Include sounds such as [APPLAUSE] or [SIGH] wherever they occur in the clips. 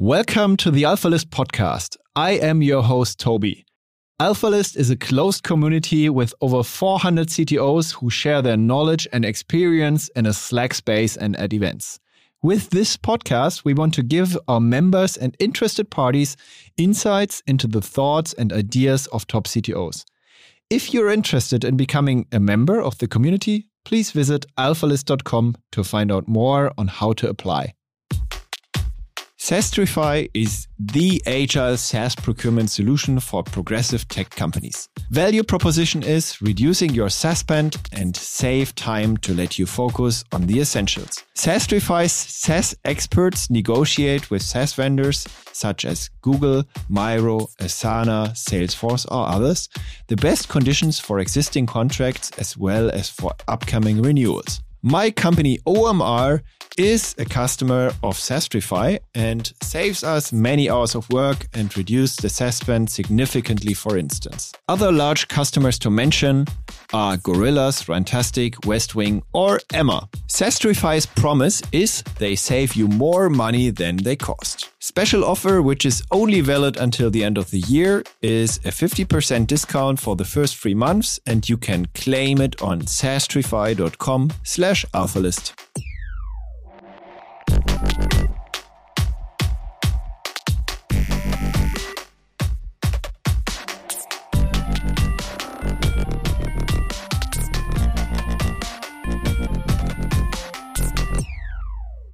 Welcome to the AlphaList podcast. I am your host, Toby. AlphaList is a closed community with over 400 CTOs who share their knowledge and experience in a Slack space and at events. With this podcast, we want to give our members and interested parties insights into the thoughts and ideas of top CTOs. If you're interested in becoming a member of the community, please visit alphalist.com to find out more on how to apply. Sastrify is the agile SaaS procurement solution for progressive tech companies. Value proposition is reducing your SaaS spend and save time to let you focus on the essentials. Sastrify's SaaS experts negotiate with SaaS vendors such as Google, Miro, Asana, Salesforce, or others the best conditions for existing contracts as well as for upcoming renewals. My company OMR is a customer of Sastrify and saves us many hours of work and reduces the SaaS spend significantly, for instance. Other large customers to mention are Gorillas, Runtastic, Westwing, or Emma. Sastrify's promise is they save you more money than they cost. Special offer, which is only valid until the end of the year, is a 50% discount for the first three months, and you can claim it on sastrify.com slash alphalist.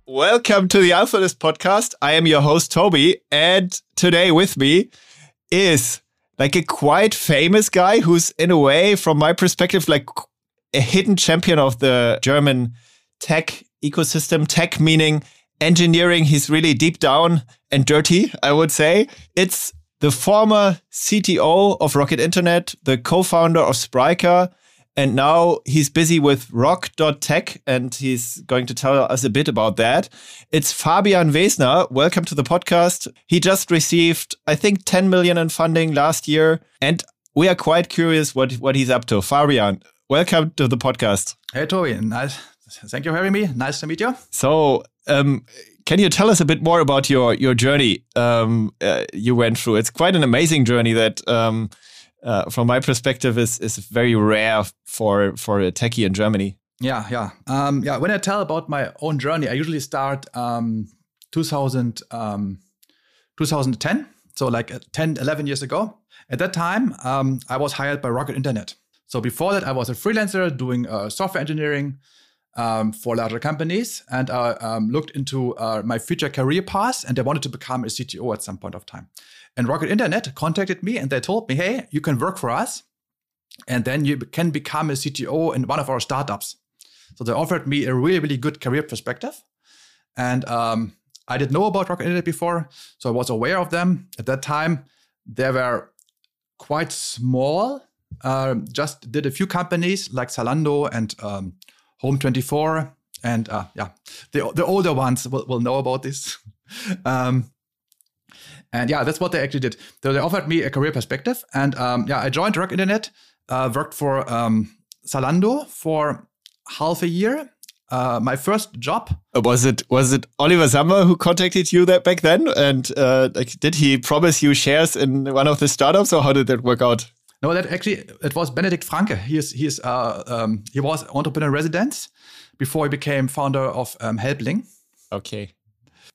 Welcome to the AlphaList podcast. I am your host, Toby, and today with me is like a quite famous guy who's, in a way, from my perspective, like a hidden champion of the German tech ecosystem. Tech meaning engineering. He's really deep down and dirty, I would say. It's the former CTO of Rocket Internet, the co founder of Spryker and now he's busy with roq.tech and he's going to tell us a bit about that. It's Fabian Wesner. Welcome to the podcast. He just received, I think, 10 million in funding last year. And we are quite curious what, what he's up to. Fabian, welcome to the podcast. Hey, Toby. Nice. Thank you for having me. Nice to meet you. So, um, can you tell us a bit more about your your journey um, uh, you went through? It's quite an amazing journey that um, uh, from my perspective, is is very rare for for a techie in Germany. Yeah, yeah, um, yeah. When I tell about my own journey, I usually start um, 2000, um, 2010, so like uh, 10, 11 years ago. At that time, um, I was hired by Rocket Internet. So before that, I was a freelancer doing uh, software engineering um, for larger companies, and I um, looked into uh, my future career path, and I wanted to become a CTO at some point of time. And Rocket Internet contacted me and they told me, hey, you can work for us and then you can become a CTO in one of our startups. So they offered me a really, really good career perspective. And um, I didn't know about Rocket Internet before, so I was aware of them. At that time, they were quite small, uh, just did a few companies like Zalando and um, Home24. And uh, yeah, the, the older ones will, will know about this. [LAUGHS] um, and yeah, that's what they actually did. So they offered me a career perspective. And um, yeah, I joined Rock Internet, uh, worked for um, Zalando for half a year. Uh, my first job uh, was it was it Oliver Samwer who contacted you that back then and uh, like did he promise you shares in one of the startups or how did that work out no that actually it was Benedikt Franke. He is he is uh, um, he was entrepreneur residence before he became founder of um, Helpling. Okay.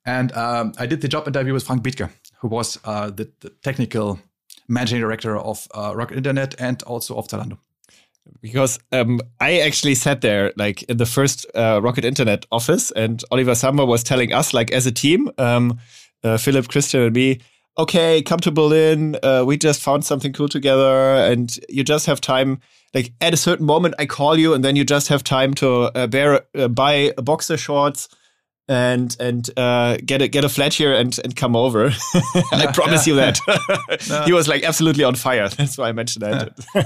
And um, I did the job interview with Frank Biedka who was uh, the, the, technical managing director of uh, Rocket Internet and also of Zalando. Because um, I actually sat there like in the first uh, Rocket Internet office, and Oliver Samwer was telling us, like as a team, um, uh, Philip, Christian, and me, okay, come to Berlin. Uh, we just found something cool together, and you just have time. Like at a certain moment, I call you, and then you just have time to uh, bear, uh, buy boxer shorts and and uh, get a get a flat here and and come over. [LAUGHS] I promise you that. [LAUGHS] he was like absolutely on fire. [LAUGHS] That's why I mentioned that.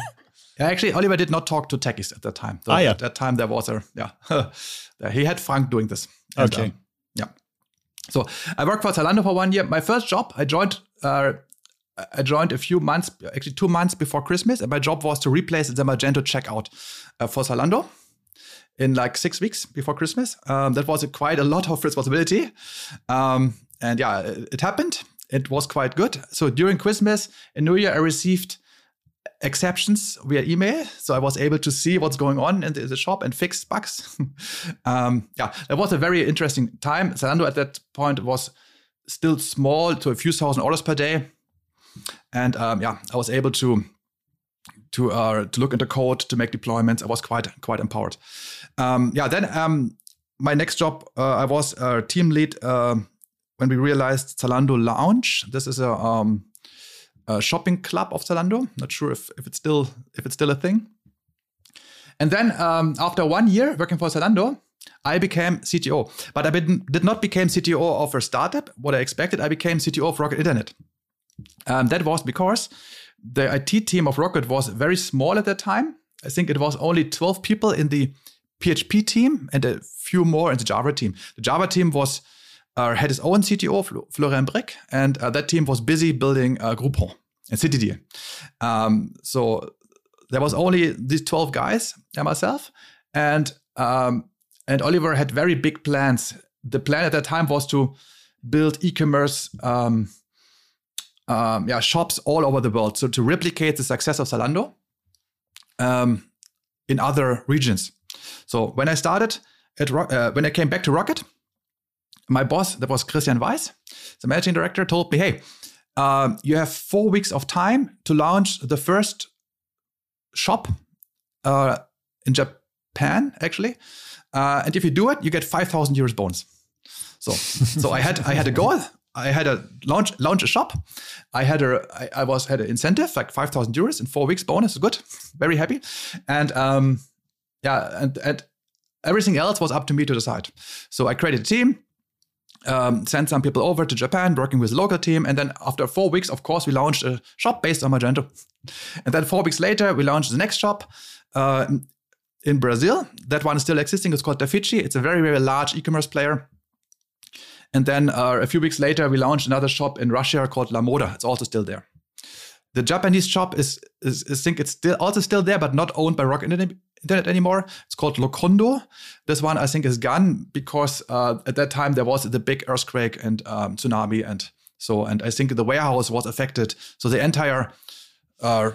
actually, Oliver did not talk to techies at that time. So ah, yeah. At that time, there was a yeah. he had Frank doing this. And, okay. Um. So I worked for Zalando for one year. My first job, I joined. Uh, I joined a few months, actually two months before Christmas, and my job was to replace the Magento checkout uh, for Zalando in like six weeks before Christmas. Um, that was a, quite a lot of responsibility. Um, and yeah, it, it happened. It was quite good. So during Christmas and New Year, I received exceptions via email. So I was able to see what's going on in the, the shop and fix bugs. [LAUGHS] um, yeah, it was a very interesting time. Zalando at that point was still small to a few thousand orders per day. And um, yeah, I was able to to uh, to look into code to make deployments. I was quite quite empowered. Um, yeah, then um, my next job, uh, I was a team lead uh, when we realized Zalando Lounge. This is a, um, a, shopping club of Zalando. Not sure if, if it's still if it's still a thing. And then um, after one year working for Zalando, I became CTO. But I did not become CTO of a startup. What I expected, I became CTO of Rocket Internet. Um, that was because the IT team of Rocket was very small at that time. I think it was only 12 people in the PHP team and a few more in the Java team. The Java team was had his own CTO, Florian Brick, and uh, that team was busy building uh, Groupon and CityDeal. Um, so there was only these 12 guys and myself, and um, and Oliver had very big plans. The plan at that time was to build e-commerce um, um, yeah, shops all over the world. So to replicate the success of Zalando um, in other regions. So when I started at uh, when I came back to Rocket, my boss, that was Christian Weiss, the managing director, told me, "Hey, um, you have four weeks of time to launch the first shop uh, in Japan, actually, uh, and if you do it, you get five thousand euros bonus." So, [LAUGHS] so I had I had a goal. I had a launch launch a shop. I had a I, I was had an incentive like five thousand euros in four weeks bonus. Good, very happy, and um, yeah, and, and everything else was up to me to decide. So I created a team, um, sent some people over to Japan, working with local team, and then after four weeks, of course, we launched a shop based on Magento. And then four weeks later, we launched the next shop. Uh, in Brazil, that one is still existing. It's called Dafiti. It's a very, very large e-commerce player and then uh, a few weeks later, we launched another shop in Russia called Lamoda. It's also still there. The Japanese shop is, is, I think it's still also still there, but not owned by Rocket Internet anymore. It's called Locondo. This one I think is gone because uh, at that time there was the big earthquake and um, tsunami, and so and I think the warehouse was affected. So the entire uh,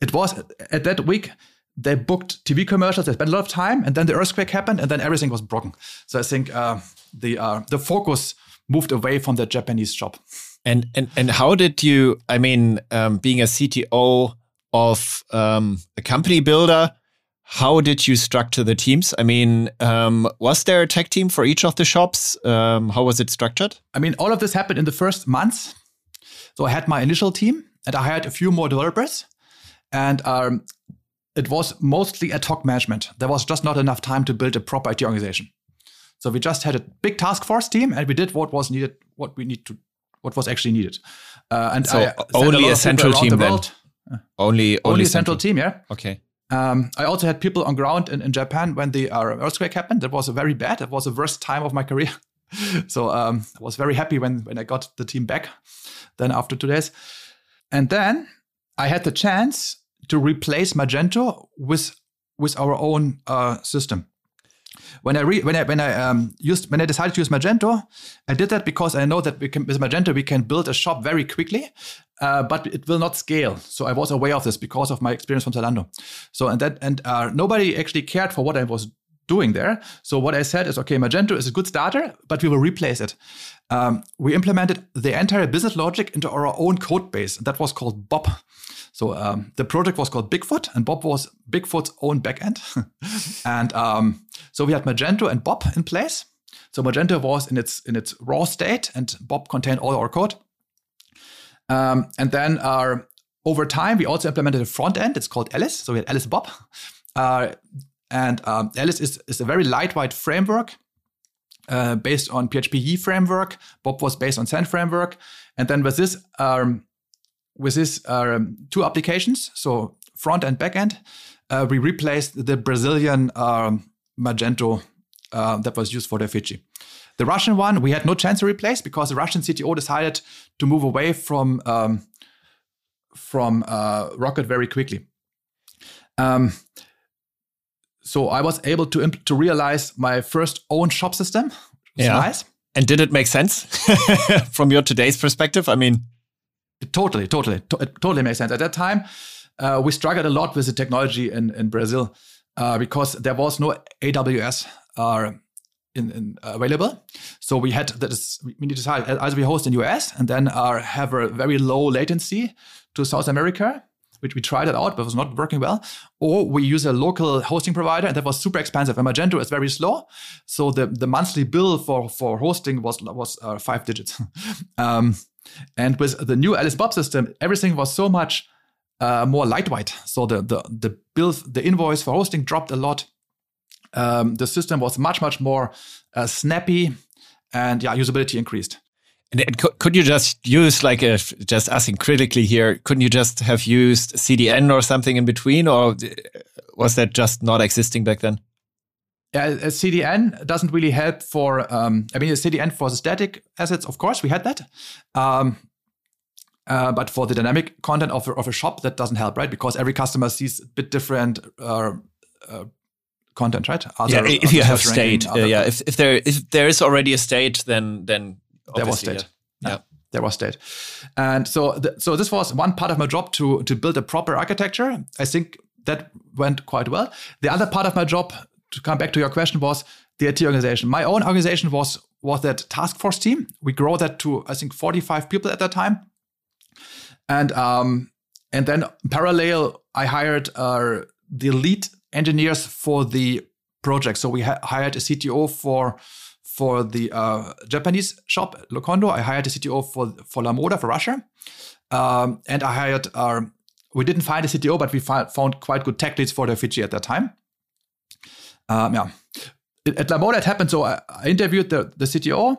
it was at that week they booked TV commercials. They spent a lot of time, and then the earthquake happened, and then everything was broken. So I think uh, the uh, the focus moved away from the Japanese shop. And and and how did you? I mean, um, being a CTO of um, a company builder, how did you structure the teams? I mean, um, was there a tech team for each of the shops? Um, how was it structured? I mean, all of this happened in the first months. So I had my initial team, and I hired a few more developers, and um, it was mostly ad hoc management. There was just not enough time to build a proper IT organization. So we just had a big task force team, and we did what was needed, what we need to, what was actually needed. Uh, and so I only a, central team the then. Only, only, only a central, central team, yeah. Okay. Um, I also had people on ground in, in Japan when the uh, earthquake happened. That was a very bad. That was the worst time of my career. [LAUGHS] so um, I was very happy when when I got the team back. Then after two days, and then I had the chance to replace Magento with with our own uh, system. When I re- when I when I um, used when I decided to use Magento, I did that because I know that can, with Magento we can build a shop very quickly, uh, but it will not scale. So I was aware of this because of my experience from Zalando. So and that and uh, nobody actually cared for what I was doing there. So what I said is, okay, Magento is a good starter, but we will replace it. Um, we implemented the entire business logic into our own code base. That was called Bob. So um, the project was called Bigfoot, and Bob was Bigfoot's own backend. [LAUGHS] and um, so we had Magento and Bob in place. So Magento was in its in its raw state, and Bob contained all our code. Um, and then uh, over time, we also implemented a front end. It's called Alice. So we had Alice Bob. Uh, and um, Alice is, is a very lightweight framework uh, based on PHP framework. Bob was based on Zend framework. And then with this, um, with this um, two applications, so front and back end, uh, we replaced the Brazilian um, Magento uh, that was used for the Dafiti. The Russian one we had no chance to replace because the Russian CTO decided to move away from um, from uh, Rocket very quickly. Um, so I was able to imp- to realize my first own shop system. yeah. nice. And did it make sense [LAUGHS] from your today's perspective? I mean, totally, totally, to- it totally makes sense. At that time, uh, we struggled a lot with the technology in, in Brazil uh, because there was no AWS uh, in, in, available. So we had this, we need to decide either we host in US and then uh, have a very low latency to South America, which we tried it out, but was not working well. Or we use a local hosting provider, and that was super expensive. And Magento is very slow, so the, the monthly bill for for hosting was was uh, five digits. [LAUGHS] um, and with the new Alice Bob system, everything was so much uh, more lightweight. So the the the bill, the invoice for hosting dropped a lot. Um, the system was much much more uh, snappy, and yeah, usability increased. And could you just use like a, just asking critically here? Couldn't you just have used CDN or something in between, or was that just not existing back then? Yeah, a CDN doesn't really help for. Um, I mean, a CDN for the static assets, of course, we had that. Um, uh, but for the dynamic content of a, of a shop, that doesn't help, right? Because every customer sees a bit different uh, uh, content, right? Other, yeah, if you have state, ranking, yeah, if, if there if there is already a state, then then there was state. Yeah. yeah. There was state, and so th- so this was one part of my job to to build a proper architecture. I think that went quite well. The other part of my job, to come back to your question, was the IT organization. My own organization was was that task force team. We grow that to I think 45 people at that time, and um and then parallel I hired uh, the lead engineers for the project. So we ha- hired a CTO for for the uh, Japanese shop, Locondo. I hired a CTO for for Lamoda for Russia, um, and I hired. We didn't find a CTO, but we found quite good tech leads for Dafiti at that time. Um, yeah, at Lamoda it happened. So I, I interviewed the the CTO.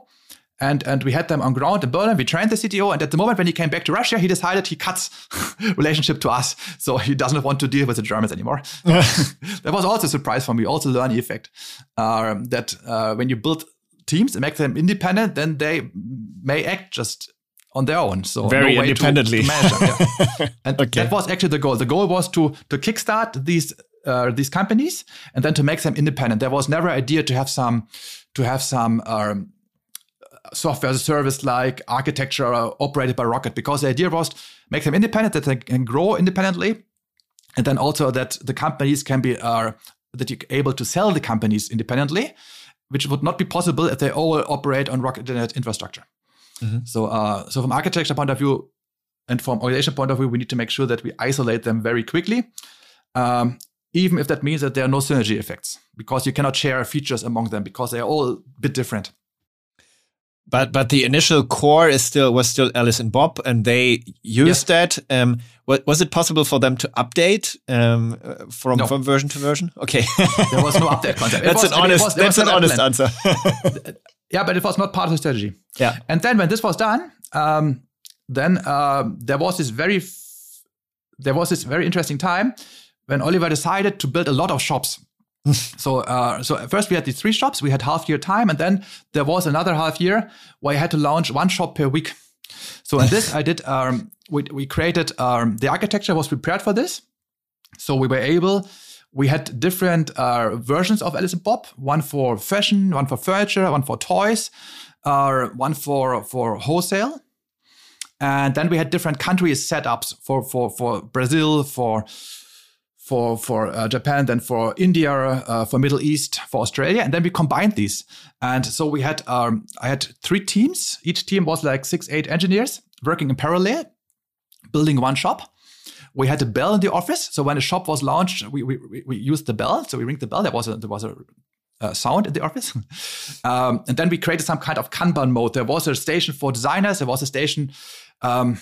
And, and we had them on ground in Berlin. We trained the CTO, and at the moment when he came back to Russia, he decided he cuts [LAUGHS] relationship to us, so he doesn't want to deal with the Germans anymore. [LAUGHS] that was also a surprise for me. Also, learning effect um, that uh, when you build teams and make them independent, then they may act just on their own. So very no independently. To, to yeah. [LAUGHS] And okay. that was actually the goal. The goal was to to kickstart these uh, these companies and then to make them independent. There was never idea to have some to have some um, software as a service like architecture operated by Rocket because the idea was make them independent that they can grow independently, and then also that the companies can be uh, that you're able to sell the companies independently which would not be possible if they all operate on Rocket Internet infrastructure. Mm-hmm. So, uh, so from architecture point of view and from organization point of view, we need to make sure that we isolate them very quickly, um, even if that means that there are no synergy effects, because you cannot share features among them because they are all a bit different. But but the initial core is still was still Alice and Bob, and they used yes. that. Um, was it possible for them to update um, from no. from version to version? Okay, there was no update concept. [LAUGHS] that's was, an honest. Was, that's an honest plan. answer. [LAUGHS] yeah, but it was not part of the strategy. Yeah, and then when this was done, um, then uh, there was this very f- there was this very interesting time when Oliver decided to build a lot of shops so, uh, so first we had these three shops. We had half year time, and then there was another half year where I had to launch one shop per week. So in this, I did. Um, we we created um, the architecture was prepared for this. So we were able. We had different uh, versions of Alice and Bob. One for fashion, one for furniture, one for toys, uh, one for for wholesale. And then we had different countries setups for for for Brazil, for for for uh, Japan, then for India, uh, for Middle East, for Australia, and then we combined these. And so we had um, I had three teams. Each team was like six, eight engineers working in parallel, building one shop. We had a bell in the office, so when a shop was launched, we we, we used the bell. So we ring the bell. There was a there was a uh, sound in the office. [LAUGHS] um, and then we created some kind of Kanban mode. There was a station for designers. There was a station um,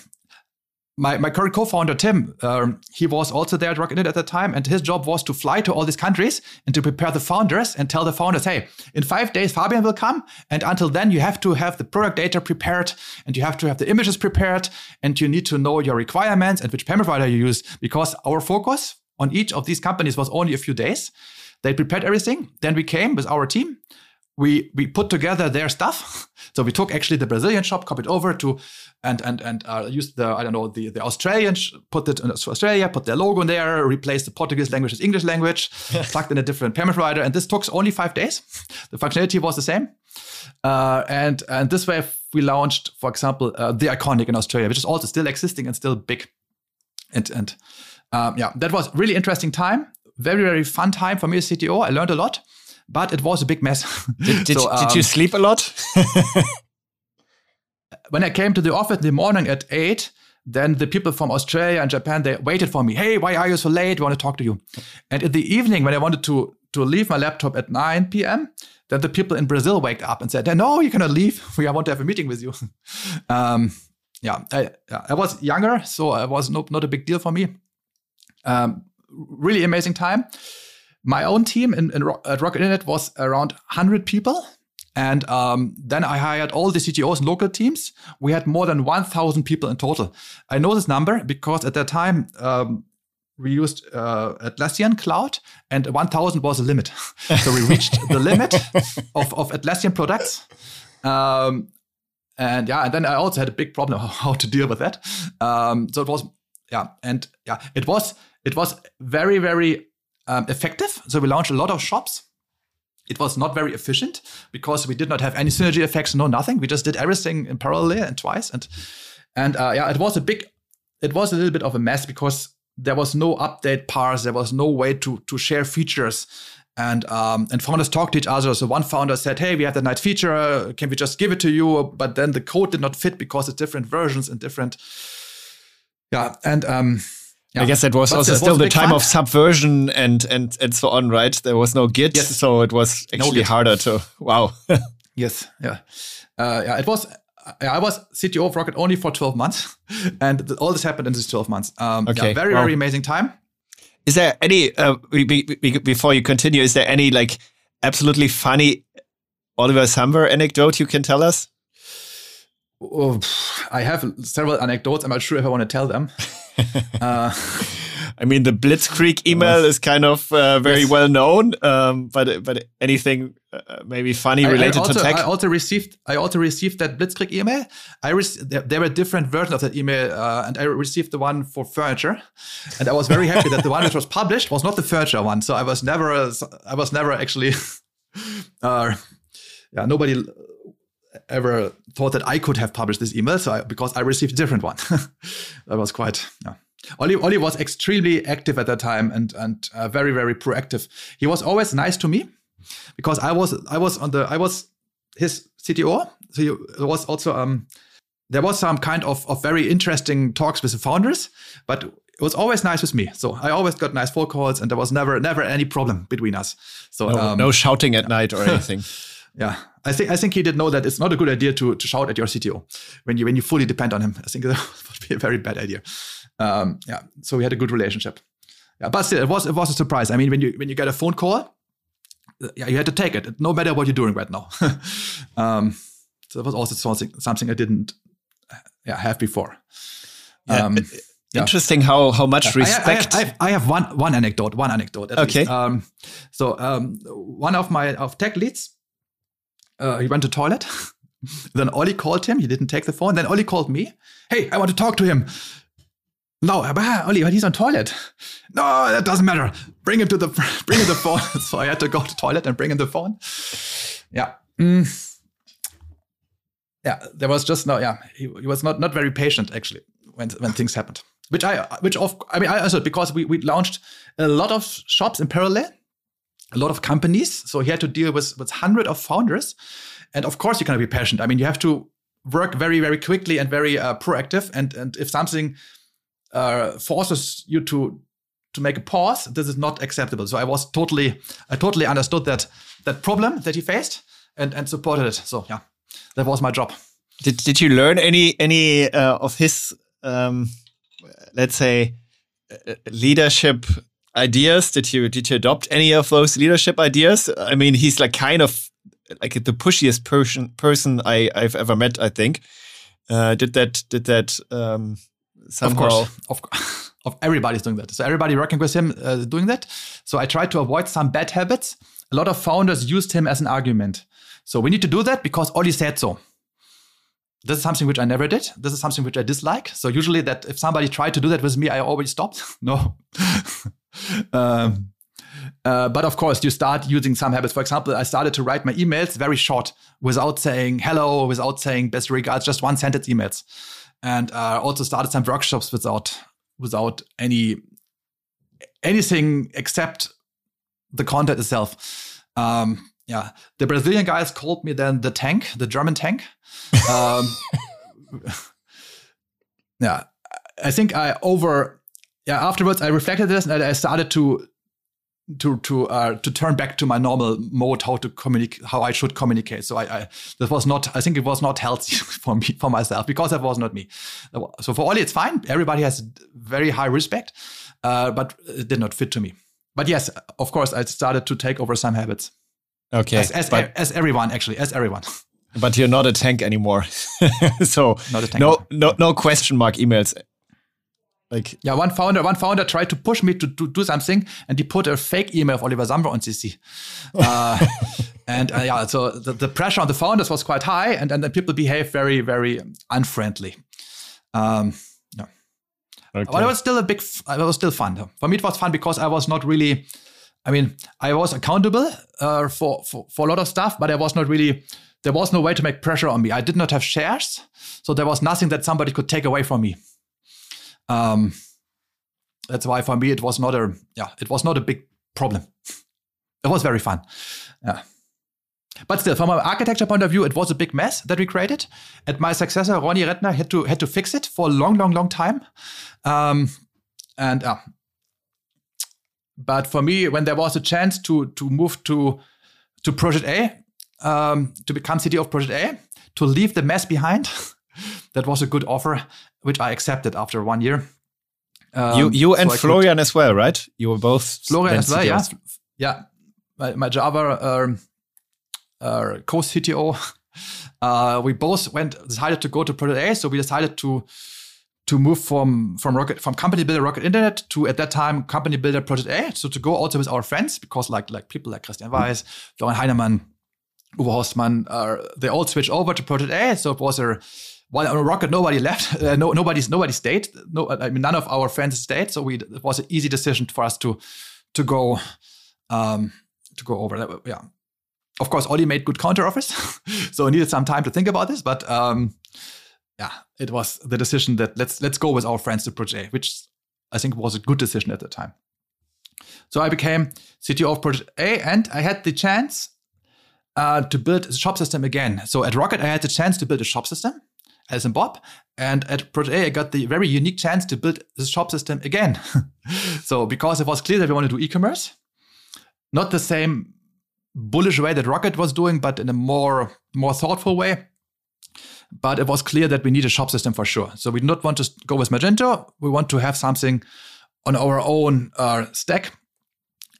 my, my current co-founder Tim, um, he was also there at Rocket Internet at the time, and his job was to fly to all these countries and to prepare the founders and tell the founders, hey, in five days Fabian will come, and until then you have to have the product data prepared, and you have to have the images prepared, and you need to know your requirements and which payment provider you use, because our focus on each of these companies was only a few days. They prepared everything. Then we came with our team we we put together their stuff. [LAUGHS] So we took actually the Brazilian shop, copied over to and and and uh, used the I don't know the the Australian put it in Australia, put their logo in there, replaced the Portuguese language with English language, plugged in a different payment provider, and this took only five days. [LAUGHS] The functionality was the same, Uh, and and this way we launched, for example, uh, the iconic in Australia, which is also still existing and still big. And and um, yeah, that was really interesting time. Very very fun time for me as CTO. I learned a lot, but it was a big mess. [LAUGHS] Did, did, so, um, did you um, sleep a lot? [LAUGHS] when I came to the office in the morning at eight, then the people from Australia and Japan they waited for me. Hey, why are you so late? We want to talk to you. And in the evening, when I wanted to to leave my laptop at 9 p.m., then the people in Brazil waked up and said, "No, you cannot leave. [LAUGHS] We want to have a meeting with you." um, yeah, I, I, was younger, so it was not, not a big deal for me. Um, really amazing time. My own team in, in, at Rocket Internet was around 100 people. And um, then I hired all the CTOs and local teams. We had more than 1,000 people in total. I know this number because at that time, um, we used uh, Atlassian Cloud, and 1,000 was the limit. [LAUGHS] so we reached the limit of, of Atlassian products. Um, and yeah, and then I also had a big problem how to deal with that. Um, so it was, yeah, and yeah, it was it was very very um, effective. So we launched a lot of shops it was not very efficient because we did not have any synergy effects, no nothing. We just did everything in parallel and twice, and and uh, yeah, it was a big, it was a little bit of a mess because there was no update parse, there was no way to to share features. And um, and founders talked to each other. So one founder said, "Hey, we have that night feature. Can we just give it to you?" But then the code did not fit because it's different versions and different. Yeah, and um, yeah. I guess that was but also still was the time of subversion and and and so on, right? There was no Git, yes. so it was actually no harder to. Wow. [LAUGHS] yes. Yeah. Uh, yeah. It was. I was CTO of Rocket only for 12 months, [LAUGHS] and all this happened in these 12 months. Um, okay. Yeah, very, very amazing time. Is there any uh, before you continue? Is there any like absolutely funny Oliver Samwer anecdote you can tell us? Oh, I have several anecdotes. I'm not sure if I want to tell them. [LAUGHS] uh, [LAUGHS] I mean, the Blitzkrieg email is kind of uh, very yes. well known, um, but but anything uh, maybe funny related I, I also, to tech. I also received I also received that Blitzkrieg email. I re- there, there, were different versions of that email, uh, and I received the one for furniture, and I was very happy that the one that was published was not the furniture one. So I was never I was never actually. [LAUGHS] Uh, yeah, nobody ever thought that I could have published this email. So I, because I received a different one, [LAUGHS] that was quite. Yeah. Oli, Oli was extremely active at that time and and uh, very very proactive. He was always nice to me because I was I was on the I was his CTO. So he, there was also um there was some kind of of very interesting talks with the founders, but it was always nice with me. So I always got nice phone calls, and there was never never any problem between us. So no, um, no shouting at night or anything. [LAUGHS] yeah, I think I think he did know that it's not a good idea to to shout at your CTO when you when you fully depend on him. I think [LAUGHS] that would be a very bad idea. Um, yeah, so we had a good relationship. Yeah, but still, it was it was a surprise. I mean, when you when you get a phone call, yeah, you had to take it, no matter what you're doing right now. [LAUGHS] um, so that was also something something I didn't yeah, have before. Yeah. Um, Interesting how how much respect. I, I, I, have, I, have, one one anecdote. One anecdote. okay. Um, so um, one of my of tech leads uh, he went to toilet. [LAUGHS] then Ollie called him. He didn't take the phone. Then Ollie called me. Hey, I want to talk to him. No, but Ollie, but he's on toilet. No, that doesn't matter. Bring him to the [LAUGHS] bring him the phone. [LAUGHS] so I had to go to toilet and bring him the phone. Yeah. Mm. Yeah, there was just no. Yeah, he, he was not not very patient actually when when things happened. Which I which of I mean I also because we we launched a lot of shops in parallel a lot of companies. So he had to deal with with hundred of founders, and of course you cannot be patient. I mean, you have to work very very quickly and very uh, proactive. And and if something uh, forces you to to make a pause, this is not acceptable. So I was totally I totally understood that that problem that he faced and and supported it. So yeah, that was my job. Did did you learn any any uh, of his um, let's say uh, leadership ideas? Did you did you adopt any of those leadership ideas? I mean, he's like kind of like the pushiest person person I I've ever met. I think. Uh, did that did that um, somehow? Of course, [LAUGHS] of, of everybody's doing that. So everybody working with him uh, doing that. So I tried to avoid some bad habits. A lot of founders used him as an argument. So we need to do that because Ollie said so. This is something which I never did. This is something which I dislike. So usually that if somebody tried to do that with me, I always stopped. [LAUGHS] no. [LAUGHS] [LAUGHS] um, uh, but of course, you start using some habits. For example, I started to write my emails very short, without saying hello, without saying best regards, just one sentence emails, and uh, also started some workshops without without any anything except the content itself. Um, yeah, the Brazilian guys called me then the tank, the German tank. Um, [LAUGHS] [LAUGHS] yeah, I think I over. Yeah, afterwards I reflected this and I started to to to uh, to turn back to my normal mode how to communicate how I should communicate. So I, I that was not I think it was not healthy [LAUGHS] for me for myself because that was not me. So for Ollie it's fine. Everybody has very high respect, uh, but it did not fit to me. But yes, of course I started to take over some habits. Okay, as as, but, as everyone actually as everyone. But you're not a tank anymore. [LAUGHS] so not a tank no no no question mark emails like yeah, one founder, one founder tried to push me to, to do something, and he put a fake email of Oliver Samwer on CC. [LAUGHS] Uh, and uh, yeah, so the, the, pressure on the founders was quite high, and, and then people behave very, very unfriendly. Um, yeah, okay. but it was still a big. It was still fun. For me, it was fun because I was not really. I mean, I was accountable uh, for, for for a lot of stuff, but I was not really. There was no way to make pressure on me. I did not have shares, so there was nothing that somebody could take away from me. Um, that's why for me it was not a yeah it was not a big problem. It was very fun. Yeah. But still, from an architecture point of view, it was a big mess that we created. And my successor, Ronnie Rettner, had to had to fix it for a long, long, long time. Um, and uh, but for me, when there was a chance to to move to to Project A, um, to become CTO of Project A, to leave the mess behind, [LAUGHS] that was a good offer, which I accepted after one year. Um, you you and Florian could, as well, right? You were both Florian as well, yeah, yeah. My, my Java um, uh, co-CTO, [LAUGHS] uh, we both went decided to go to Project A, so we decided to to move from from Rocket from company builder Rocket Internet to at that time company builder Project A. So to go also with our friends because like like people like Christian Weiss, Florian Heinemann, Uwe Horstmann, uh, they all switched over to Project A. So it was a while on Rocket nobody left, [LAUGHS] uh, no nobody's nobody stayed. No, I mean none of our friends stayed, so we it was an easy decision for us to to go um, to go over. Yeah, of course, Ollie made good counter offers, [LAUGHS] so I needed some time to think about this. But um, yeah, it was the decision that let's let's go with our friends to Project A, which I think was a good decision at the time. So I became CTO of Project A, and I had the chance uh, to build a shop system again. So at Rocket, I had the chance to build a shop system as in Bob. And at Project A, I got the very unique chance to build this shop system again. [LAUGHS] so because it was clear that we wanted to do e-commerce, not the same bullish way that Rocket was doing, but in a more more thoughtful way. But it was clear that we need a shop system for sure. So we do not want to go with Magento. We want to have something on our own uh, stack.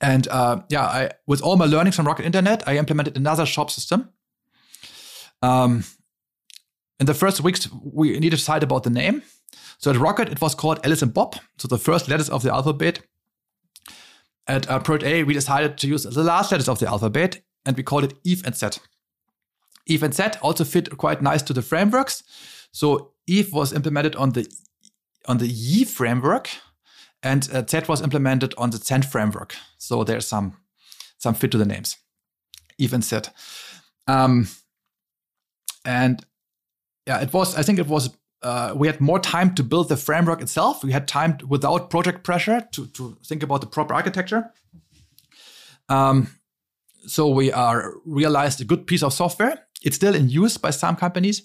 And uh, yeah, I, with all my learnings from Rocket Internet, I implemented another shop system. Um, in the first weeks, we needed to decide about the name. So at Rocket, it was called Alice and Bob, so the first letters of the alphabet. At uh, Project A, we decided to use the last letters of the alphabet, and we called it Yves and Zed. Yves and Zed also fit quite nice to the frameworks. So Yves was implemented on the on the Yii framework, and uh, was implemented on the Zend framework. So there's some some fit to the names, Yves and Zed. Um, and yeah, it was. I think it was. Uh, we had more time to build the framework itself. We had time without project pressure to to think about the proper architecture. Um, so we are realized a good piece of software. It's still in use by some companies,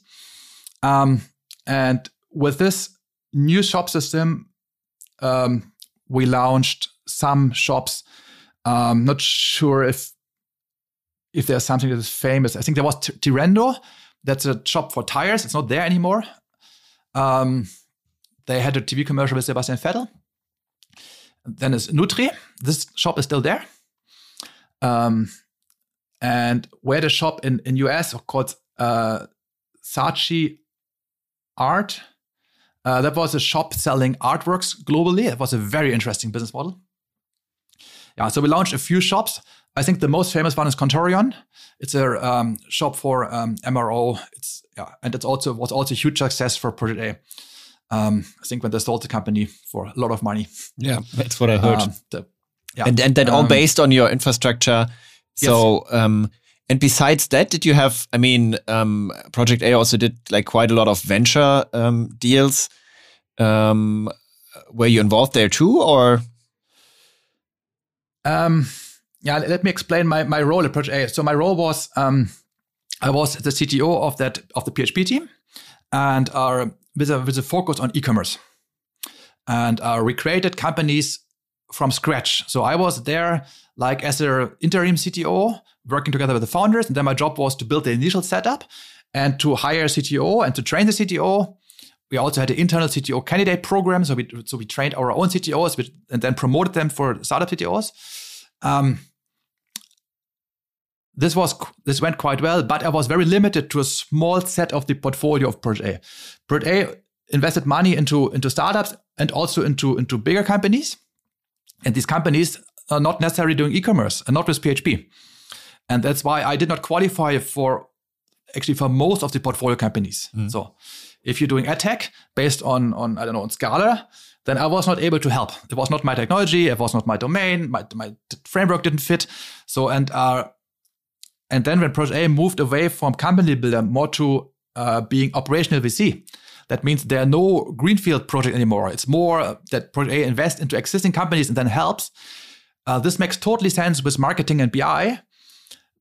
um, and with this new shop system, um, we launched some shops. Um, not sure if if there's something that is famous. I think there was Tirendo that's a shop for tires. It's not there anymore. Um, they had a TV commercial with Sebastian Vettel. Then is Nutri. This shop is still there. Um, and where the shop in in US called uh, Saatchi Art. Uh, that was a shop selling artworks globally. It was a very interesting business model. Yeah, so we launched a few shops. I think the most famous one is Contorion. It's a um, shop for um, MRO. It's yeah, and it's also was also a huge success for Project A. Um, I think when they sold the company for a lot of money. Yeah, that's what I heard. Um, the, Yeah. And and that um, all based on your infrastructure. So yes. um and besides that, did you have? I mean, um, Project A also did like quite a lot of venture um, deals. Um, were you involved there too, or? Um, yeah, let me explain my, my role at Project A. So my role was um, I was the CTO of that of the PHP team, and uh, with a with a focus on e-commerce, and uh, we created companies from scratch. So I was there like as an interim CTO working together with the founders. And then my job was to build the initial setup and to hire a CTO and to train the CTO. We also had an internal CTO candidate program. So we, so we trained our own CTOs and then promoted them for startup CTOs. Um, this was this went quite well, but I was very limited to a small set of the portfolio of Project A. Project A invested money into into startups and also into into bigger companies, and these companies are not necessarily doing e-commerce and not with PHP. And that's why I did not qualify for actually for most of the portfolio companies. Mm. So if you're doing ad tech based on, on, I don't know, on Scala, then I was not able to help. It was not my technology. It was not my domain. My, my framework didn't fit. So, and, uh, and then when Project A moved away from company builder more to uh, being operational VC, that means there are no greenfield project anymore. It's more that Project A invests into existing companies and then helps. Uh, this makes totally sense with marketing and BI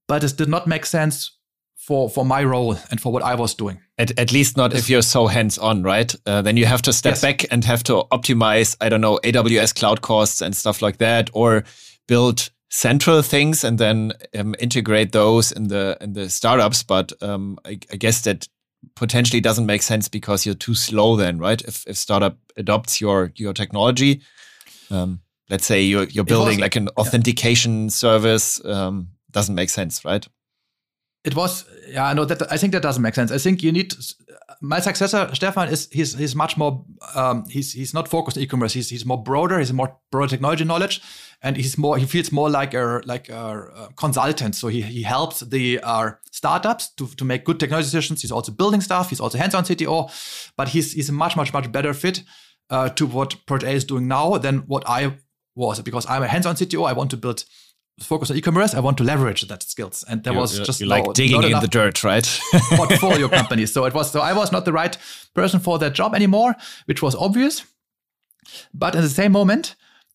but it did not make sense for for my role and for what I was doing. At, at least not if you're so hands on, right? Uh, then you have to step yes. back and have to optimize, I don't know, AWS cloud costs and stuff like that, or build central things and then um, integrate those in the in the startups. But um, I, I, guess that potentially doesn't make sense because you're too slow then, right? If if startup adopts your your technology. Um, let's say you're you're building was, like an authentication yeah. service um, doesn't make sense, right? It was, yeah, no, that I think that doesn't make sense. I think you need my successor Stefan is he's he's much more um, he's he's not focused on e-commerce. He's he's more broader. He's more broader technology knowledge, and he's more he feels more like a like a, consultant. So he he helps the uh, startups to to make good technology decisions. He's also building stuff. He's also hands-on CTO, but he's he's a much much much better fit uh, to what Project A is doing now than what I was because I'm a hands-on CTO. I want to build focus on e-commerce. I want to leverage that skills, and there you, was just no, like digging in the dirt, right? [LAUGHS] portfolio [LAUGHS] companies. So it was. So I was not the right person for that job anymore, which was obvious. But at the same moment,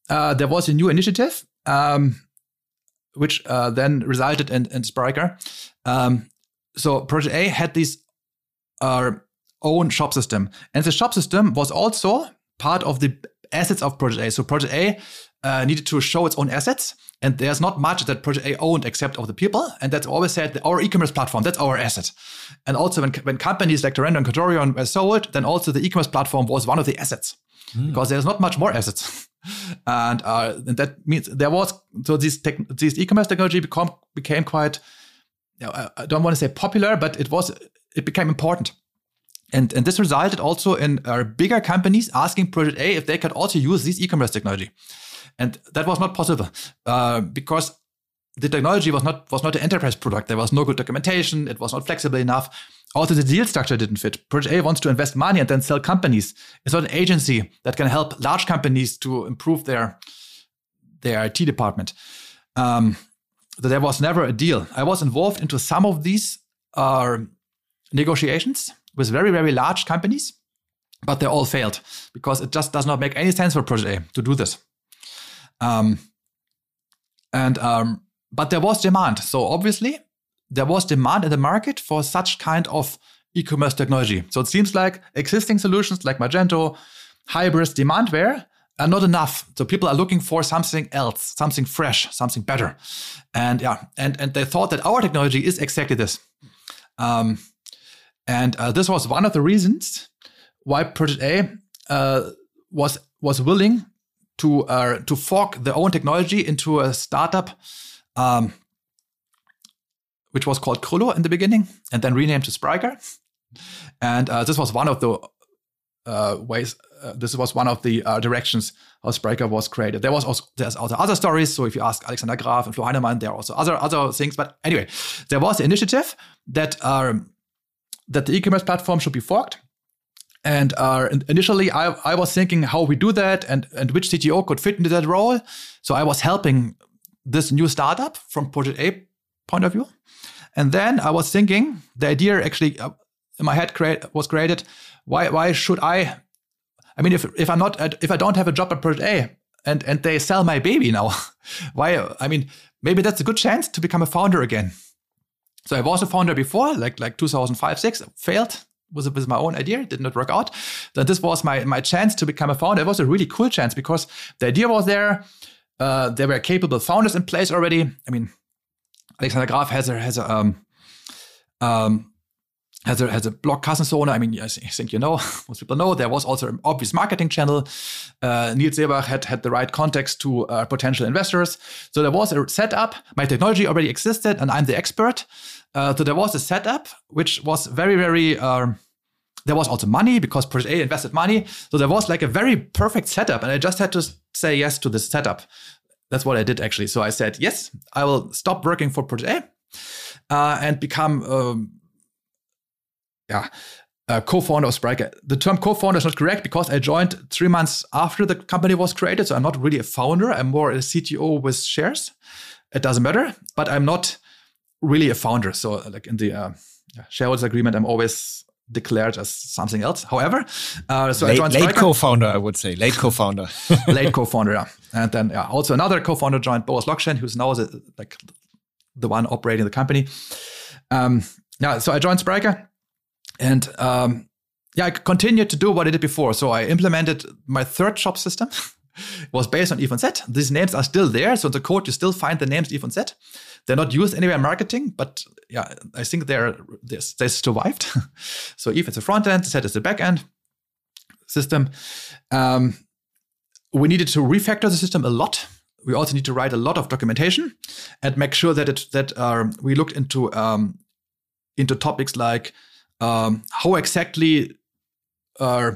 uh, there was a new initiative, um, which uh, then resulted in, in Spryker. Um, so Project A had this uh, own shop system, and the shop system was also part of the assets of Project A. So Project A uh, needed to show its own assets. And there's not much that Project A owned except of the people. And that's always said our e-commerce platform, that's our asset. And also when, when companies like Tirendo and Contorion were sold, then also the e-commerce platform was one of the assets mm. because there's not much more assets. [LAUGHS] and, uh, and, that means there was, so this, tech, this e-commerce technology become, became quite, you know, I don't want to say popular, but it was, it became important. And, and this resulted also in uh, bigger companies asking Project A if they could also use this e-commerce technology. And that was not possible uh, because the technology was not was not an enterprise product. There was no good documentation. It was not flexible enough. Also, the deal structure didn't fit. Project A wants to invest money and then sell companies. It's not an agency that can help large companies to improve their their IT department. Um, there was never a deal. I was involved into some of these uh, negotiations with very very large companies, but they all failed because it just does not make any sense for Project A to do this. Um, and um, but there was demand. So obviously there was demand in the market for such kind of e-commerce technology. So it seems like existing solutions like Magento, Hybris, Demandware are not enough. So people are looking for something else, something fresh, something better. And yeah, and and they thought that our technology is exactly this. Um, and uh, this was one of the reasons why Project A uh, was was willing to uh, to fork their own technology into a startup, um, which was called Krullo in the beginning, and then renamed to Spryker. And uh, this was one of the uh, ways. Uh, this was one of the directions how Spryker was created. There was also there's also other stories. So if you ask Alexander Graf and Flo Heinemann, there are also other other things. But anyway, there was the initiative that um, that the e-commerce platform should be forked, And uh, initially, I, I was thinking how we do that and, and which CTO could fit into that role. So I was helping this new startup from Project A point of view. And then I was thinking the idea actually uh, in my head create, was created. Why why should I? I mean, if if I'm not if I don't have a job at Project A and and they sell my baby now, [LAUGHS] why? I mean, maybe that's a good chance to become a founder again. So I was a founder before, like like 2005 six, failed was with my own idea, it did not work out. Then this was my my chance to become a founder. It was a really cool chance because the idea was there. Uh, there were capable founders in place already. I mean, Alexander Graf has a has a um, um, has a has a blog Kassenzone. I mean, I think you know [LAUGHS] most people know there was also an obvious marketing channel. Uh, Seebach had had the right context to uh, potential investors, so there was a setup. My technology already existed, and I'm the expert. Uh, so there was a setup which was very very. Um, there was also money because Project A invested money, so there was like a very perfect setup, and I just had to say yes to this setup. That's what I did actually. So I said yes, I will stop working for Project A uh, and become. Um, yeah, uh, co-founder of Spryker. The term co-founder is not correct because I joined three months after the company was created, so I'm not really a founder. I'm more a CTO with shares. It doesn't matter, but I'm not really a founder. So, like in the uh, shareholders agreement, I'm always declared as something else. However, uh, so late, I joined late co-founder, I would say, late co-founder, [LAUGHS] late co-founder, yeah. And then yeah, also another co-founder joined Boris Lokschin, who's now the, like the one operating the company. Um, yeah, so I joined Spryker and um, yeah, I continued to do what I did before. So I implemented my third shop system. it [LAUGHS] was based on Yves These names are still there. So in the code, you still find the names Yves They're not used anywhere in marketing, but yeah, I think they're they survived. [LAUGHS] so Yves is the front end, Zed is the back end system. Um, we needed to refactor the system a lot. We also need to write a lot of documentation and make sure that it that uh, we looked into um, into topics like um, how exactly uh,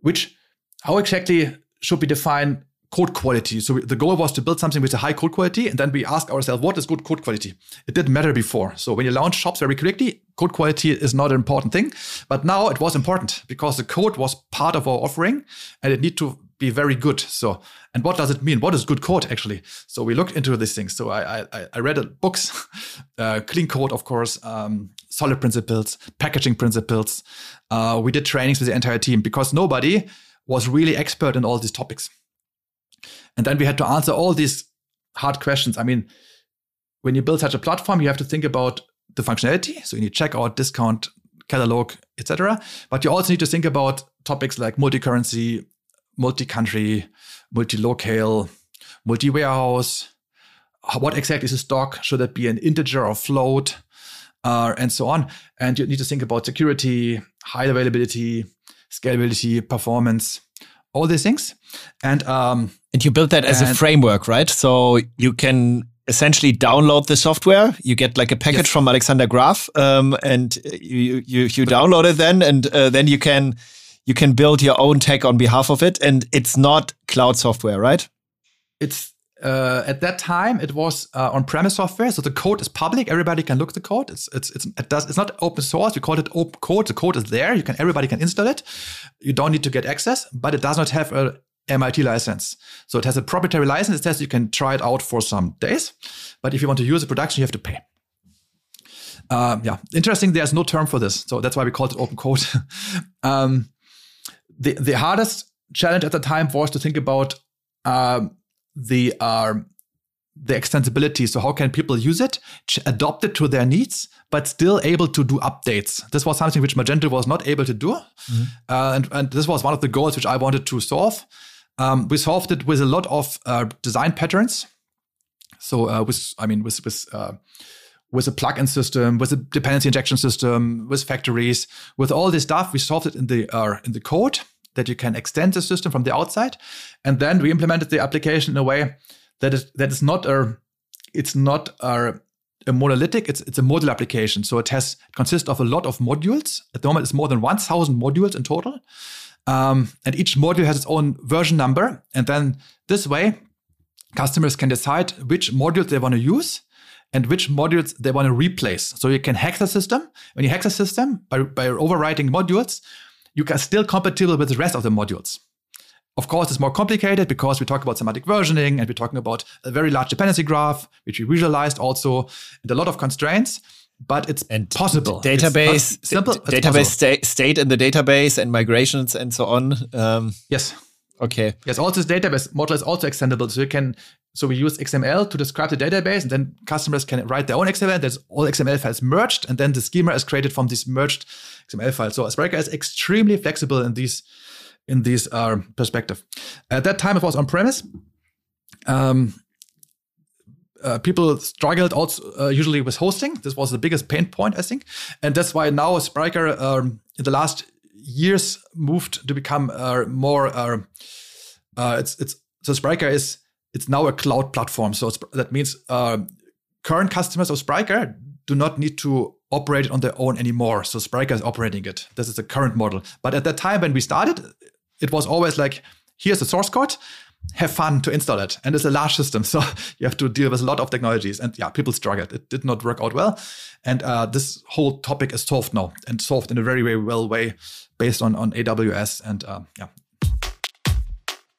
which how exactly should we define code quality so we, the goal was to build something with a high code quality and then we ask ourselves what is good code quality it didn't matter before so when you launch shops very quickly code quality is not an important thing but now it was important because the code was part of our offering and it need to be very good. So, and what does it mean? What is good code actually? So we looked into these things. So I I, I read books, [LAUGHS] uh, clean code, of course, um, solid principles, packaging principles. Uh, we did trainings with the entire team because nobody was really expert in all these topics. And then we had to answer all these hard questions. I mean, when you build such a platform, you have to think about the functionality. So you need checkout, discount, catalog, etc. But you also need to think about topics like multi-currency, multi-country, multi-locale, multi-warehouse. What exactly is a stock? Should it be an integer or float? Uh, and so on. And you need to think about security, high availability, scalability, performance, all these things. And um, and you build that as a framework, right? So you can essentially download the software. You get like a package yes. from Alexander Graf, um, and you you you download it then, and uh, then you can you can build your own tech on behalf of it, and it's not cloud software, right? It's uh, at that time it was uh, on-premise software, so the code is public. Everybody can look the code. It's it's it's it does it's not open source. We call it open code. The code is there. You can everybody can install it. You don't need to get access, but it does not have a MIT license. So it has a proprietary license. It says you can try it out for some days, but if you want to use the production, you have to pay. Um, yeah, interesting. There's no term for this, so that's why we called it open code. [LAUGHS] um, the the hardest challenge at the time was to think about um, the uh, the extensibility. So how can people use it, adopt it to their needs, but still able to do updates? This was something which Magento was not able to do, mm-hmm. uh, and and this was one of the goals which I wanted to solve. Um, we solved it with a lot of uh, design patterns. So uh, with I mean with with uh, with a plugin system, with a dependency injection system, with factories, with all this stuff, we solved it in the uh, in the code that you can extend the system from the outside, and then we implemented the application in a way that is that is not a it's not a, a monolithic. It's it's a module application, so it has it consists of a lot of modules. At the moment, it's more than one thousand modules in total, um, and each module has its own version number. And then this way, customers can decide which modules they want to use and which modules they want to replace. So you can hack the system. When you hack the system by, by overwriting modules, you are still compatible with the rest of the modules. Of course, it's more complicated because we talk about semantic versioning and we're talking about a very large dependency graph, which we visualized also, and a lot of constraints. But it's and possible. Database, it's simple. database sta- state in the database and migrations and so on. Um, yes. Okay. Yes. Also, this database model is also extendable, so you can. So we use XML to describe the database, and then customers can write their own XML. There's all XML files merged, and then the schema is created from these merged XML files. So Spryker is extremely flexible in these in this uh, perspective. At that time, it was on premise. Um, uh, people struggled also uh, usually with hosting. This was the biggest pain point, I think, and that's why now Spryker um, in the last years moved to become uh, more. Uh, uh, it's it's so Spryker is it's now a cloud platform. So that means uh, current customers of Spryker do not need to operate it on their own anymore. So Spryker is operating it. This is the current model. But at that time when we started, it was always like, here's the source code, have fun to install it. And it's a large system. So you have to deal with a lot of technologies. And yeah, people struggled. It did not work out well. And uh, this whole topic is solved now and solved in a very, very well way based on, on AWS. And uh, yeah.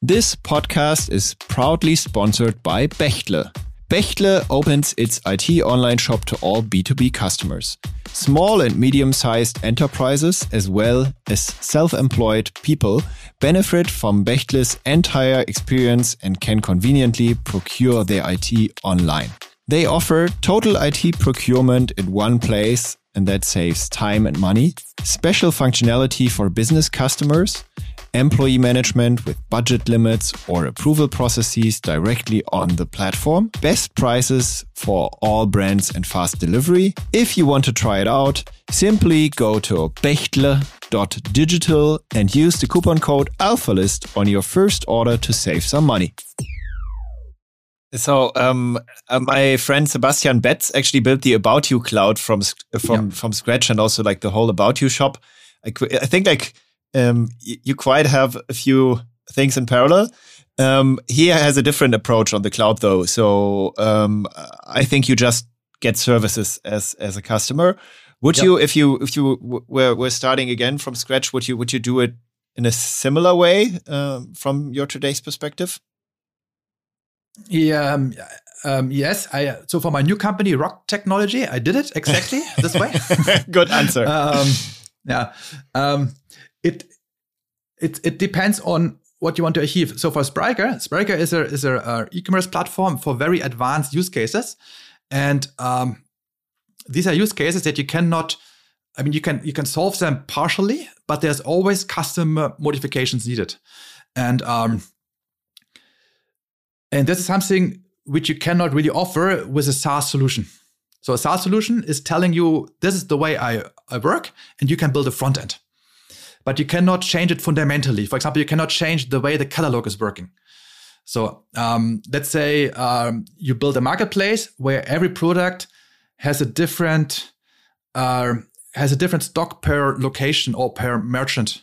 This podcast is proudly sponsored by Bechtle. Bechtle opens its IT online shop to all B2B customers. Small and medium sized enterprises, as well as self employed people, benefit from Bechtle's entire experience and can conveniently procure their IT online. They offer total IT procurement in one place, and that saves time and money, special functionality for business customers, employee management with budget limits or approval processes directly on the platform, best prices for all brands and fast delivery. If you want to try it out, simply go to bechtle.digital and use the coupon code ALPHALIST on your first order to save some money. So, um, uh, my friend Sebastian Betz actually built the About You cloud from from yeah. from scratch, and also like the whole About You shop. I, I think like um, you quite have a few things in parallel. Um, he has a different approach on the cloud, though. So um, I think you just get services as as a customer. Would yep. you, if you if you were were starting again from scratch, would you would you do it in a similar way um, from your today's perspective? Yeah, um, um, yes. I so for my new company, ROQ Technology, I did it exactly this way. [LAUGHS] Good answer. [LAUGHS] Um, yeah. Um, it it it depends on what you want to achieve. So for Spryker, Spryker is a is a, a e-commerce platform for very advanced use cases, and um, these are use cases that you cannot. I mean, you can you can solve them partially, but there's always custom modifications needed, and um, and this is something which you cannot really offer with a SaaS solution. So a SaaS solution is telling you this is the way I, I work, and you can build a front end but you cannot change it fundamentally. For example, you cannot change the way the catalog is working. So um, let's say um, you build a marketplace where every product has a different uh, has a different stock per location or per merchant.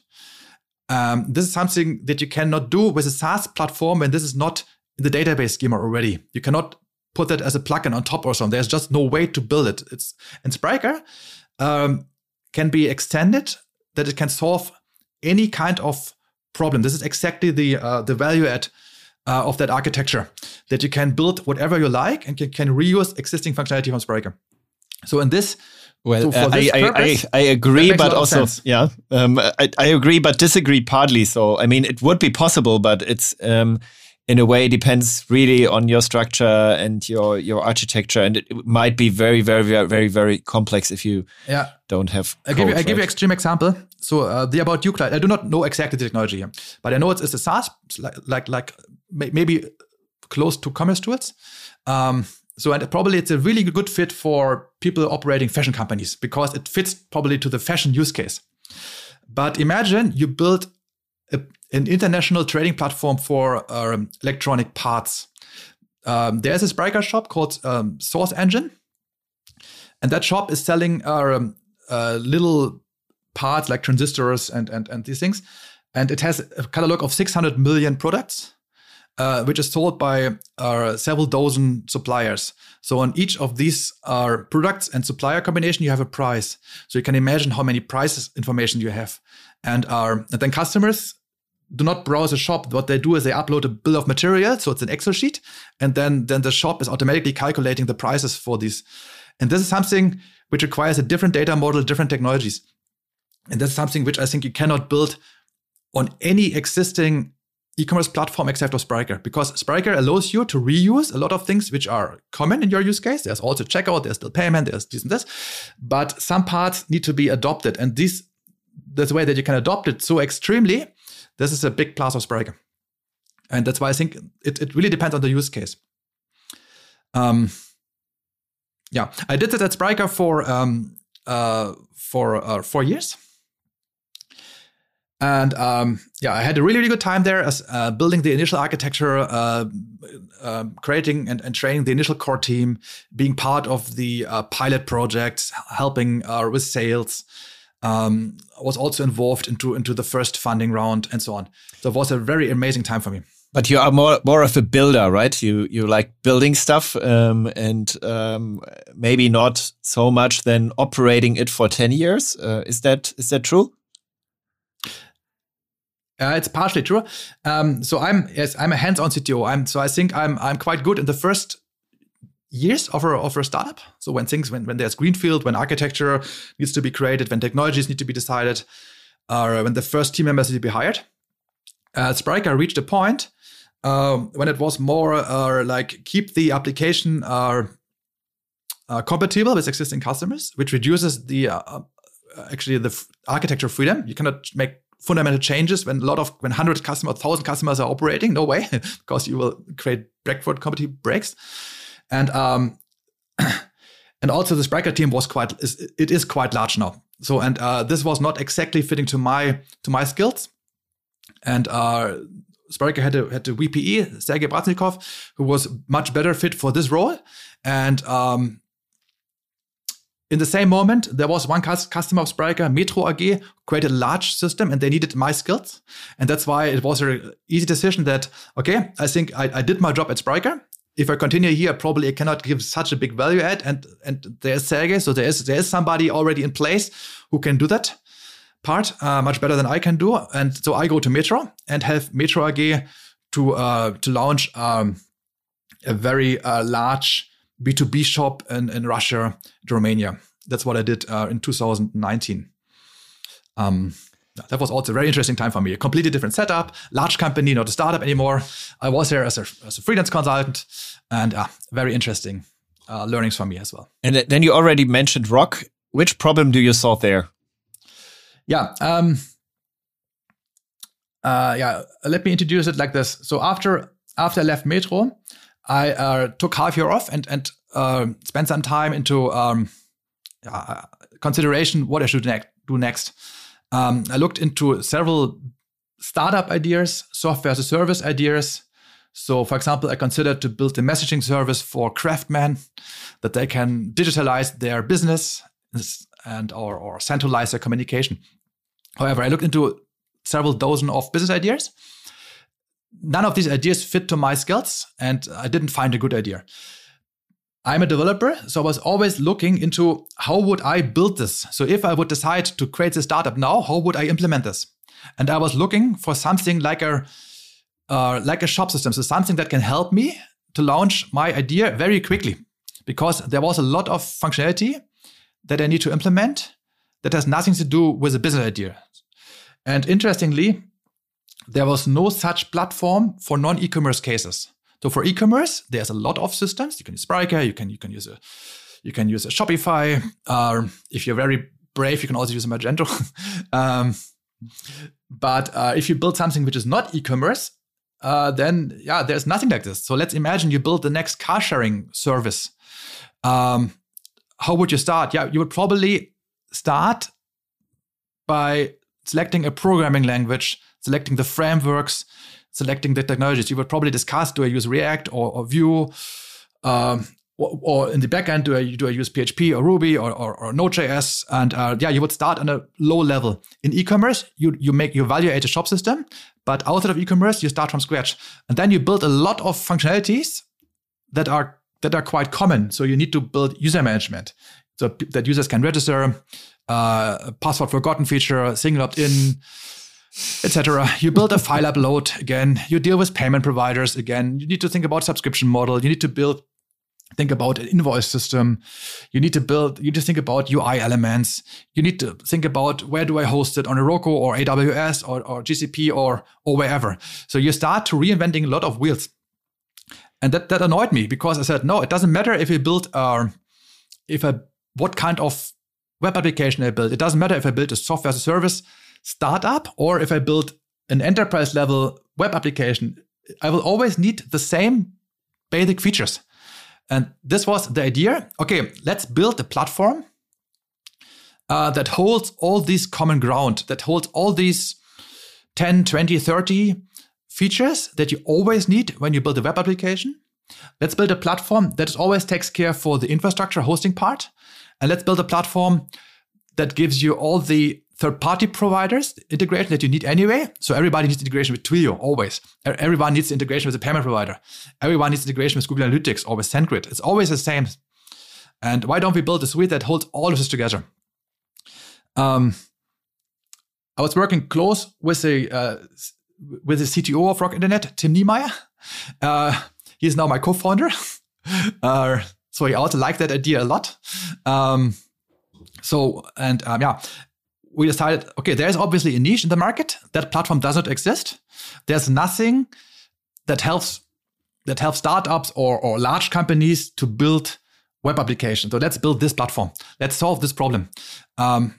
Um, this is something that you cannot do with a SaaS platform, and this is not in the database schema already. You cannot put that as a plugin on top or something. There's just no way to build it. It's and Spryker um, can be extended that it can solve any kind of problem. This is exactly the uh, the value add uh, of that architecture that you can build whatever you like and can, can reuse existing functionality from Spryker. So in this. Well, so uh, I, purpose, I, I, agree, but also, yeah, um, I, I agree, but disagree partly. So, I mean, it would be possible, but it's um, in a way it depends really on your structure and your your architecture. And it, might be very very very very very complex if you yeah. don't have I give you I give you extreme example. So uh, the about you cloud I do not know exactly the technology here but I know it's, it's a SaaS like like, like maybe close to commercetools. Um, so and probably it's a really good fit for people operating fashion companies because it fits probably to the fashion use case. But imagine you build a, an international trading platform for um, electronic parts. Um, there's a Spryker shop called um, Sourcengine, and that shop is selling uh, uh, little parts like transistors and, and and these things, and it has a catalog of 600 million products. Uh, which is sold by uh, several dozen suppliers. So on each of these products and supplier combination, you have a price. So you can imagine how many prices information you have. And, and then customers do not browse a shop. What they do is they upload a bill of material, so it's an Excel sheet, and then then the shop is automatically calculating the prices for these. And this is something which requires a different data model, different technologies. And that's something which I think you cannot build on any existing e-commerce platform except for Spryker because Spryker allows you to reuse a lot of things which are common in your use case. There's also checkout, there's still payment, there's this and this, but some parts need to be adopted. And this, this way that you can adopt it so extremely, this is a big plus of Spryker. And that's why I think it, it really depends on the use case. Um, yeah, I did it at Spryker for um, uh, for uh, four years. And um, yeah, I had a really, really good time there as uh, building the initial architecture, uh, uh, creating and, and, training the initial core team, being part of the uh, pilot projects, helping uh, with sales. Um, was also involved into into the first funding round and so on. So it was a very amazing time for me. But you are more more of a builder, right? You you like building stuff, um, and um, maybe not so much than operating it for ten years. Uh, is that is that true? Uh, it's partially true. Um, so I'm yes, I'm a hands-on CTO. I'm so I think I'm I'm quite good in the first years of a of a startup. So when things when when there's greenfield, when architecture needs to be created, when technologies need to be decided, uh, when the first team members need to be hired. Uh, Spryker reached a point um, when it was more uh, like keep the application uh, uh, compatible with existing customers, which reduces the uh, uh, actually the f- architecture freedom. You cannot make fundamental changes when a lot of when hundred customers, thousand customers are operating. No way, [LAUGHS] because you will create backward compatible breaks. And um, [CLEARS THROAT] and also the Spryker team was quite it is quite large now. So and uh, this was not exactly fitting to my to my skills. And uh, had a had a VPE Sergei Bratnikov, who was much better fit for this role. And um, in the same moment, there was one customer of Spryker, Metro AG, created a large system and they needed my skills. And that's why it was an easy decision that, okay, I think I, I did my job at Spryker. If I continue here, probably I cannot give such a big value add. And, and there's Sergey. So there is, there is somebody already in place who can do that part uh, much better than I can do. And so I go to Metro and have Metro AG to, uh, to launch um, a very uh, large B2B shop in, in Russia, Romania. That's what I did uh, in 2019. Um, that was also a very interesting time for me. A completely different setup, large company, not a startup anymore. I was there as a, as a freelance consultant, and uh, very interesting uh, learnings for me as well. And then you already mentioned ROQ. Which problem do you solve there? Yeah. Um, uh, yeah. Let me introduce it like this. So after after I left Metro, I uh, took half year off and and uh, spent some time into um, uh, consideration what I should ne- do next. Um, I looked into several startup ideas, software as a service ideas. So, for example, I considered to build a messaging service for craftsmen that they can digitalize their business and or, or centralize their communication. However, I looked into several dozen of business ideas none of these ideas fit to my skills and I didn't find a good idea. I'm a developer, so I was always looking into how would I build this? So if I would decide to create this startup now, how would I implement this? And I was looking for something like a uh, like a shop system, so something that can help me to launch my idea very quickly, because there was a lot of functionality that I need to implement that has nothing to do with a business idea. And interestingly, there was no such platform for non-e-commerce cases. So for e-commerce, there's a lot of systems. You can use Spryker, you can you can use a you can use a Shopify. Uh, if you're very brave, you can also use a Magento. [LAUGHS] um, but uh, if you build something which is not e-commerce, uh, then yeah, there's nothing like this. So let's imagine you build the next car sharing service. Um, how would you start? Yeah, you would probably start by selecting a programming language selecting the frameworks, selecting the technologies. You would probably discuss: do I use React or, or Vue? Um, or, in the backend, do I do I use PHP or Ruby or, or, or Node.js? And uh, yeah, you would start on a low level. In e-commerce, you you make you evaluate a shop system, but outside of e-commerce, you start from scratch, and then you build a lot of functionalities that are that are quite common. So you need to build user management, so that users can register, uh, password forgotten feature, single opt-in, etc. You build a file upload again. You deal with payment providers again. You need to think about subscription model. You need to build think about an invoice system. You need to build, you need to think about UI elements. You need to think about where do I host it on Heroku or AWS or, or GCP or, or wherever. So you start to reinventing a lot of wheels. And that, that annoyed me because I said, no, it doesn't matter if you build, uh, if I, what kind of web application I build. It doesn't matter if I build a software as a service startup or if I build an enterprise level web application. I will always need the same basic features. And this was the idea. Okay, let's build a platform uh, that holds all these common ground, that holds all these 10, 20, 30 features that you always need when you build a web application. Let's build a platform that always takes care for the infrastructure hosting part. And let's build a platform that gives you all the third-party providers integration that you need anyway. So everybody needs integration with Twilio always. Everyone needs integration with a payment provider. Everyone needs integration with Google Analytics or with SendGrid. It's always the same. And why don't we build a suite that holds all of this together? Um, I was working close with the uh, with the CTO of Rocket Internet, Tim Niemeyer. Uh, he's now my co-founder. [LAUGHS] uh, so he also liked that idea a lot. Um, so and um, yeah, we decided, okay, there's obviously a niche in the market. That platform does not exist. There's nothing that helps that helps startups or, or large companies to build web applications. So let's build this platform. Let's solve this problem. Um,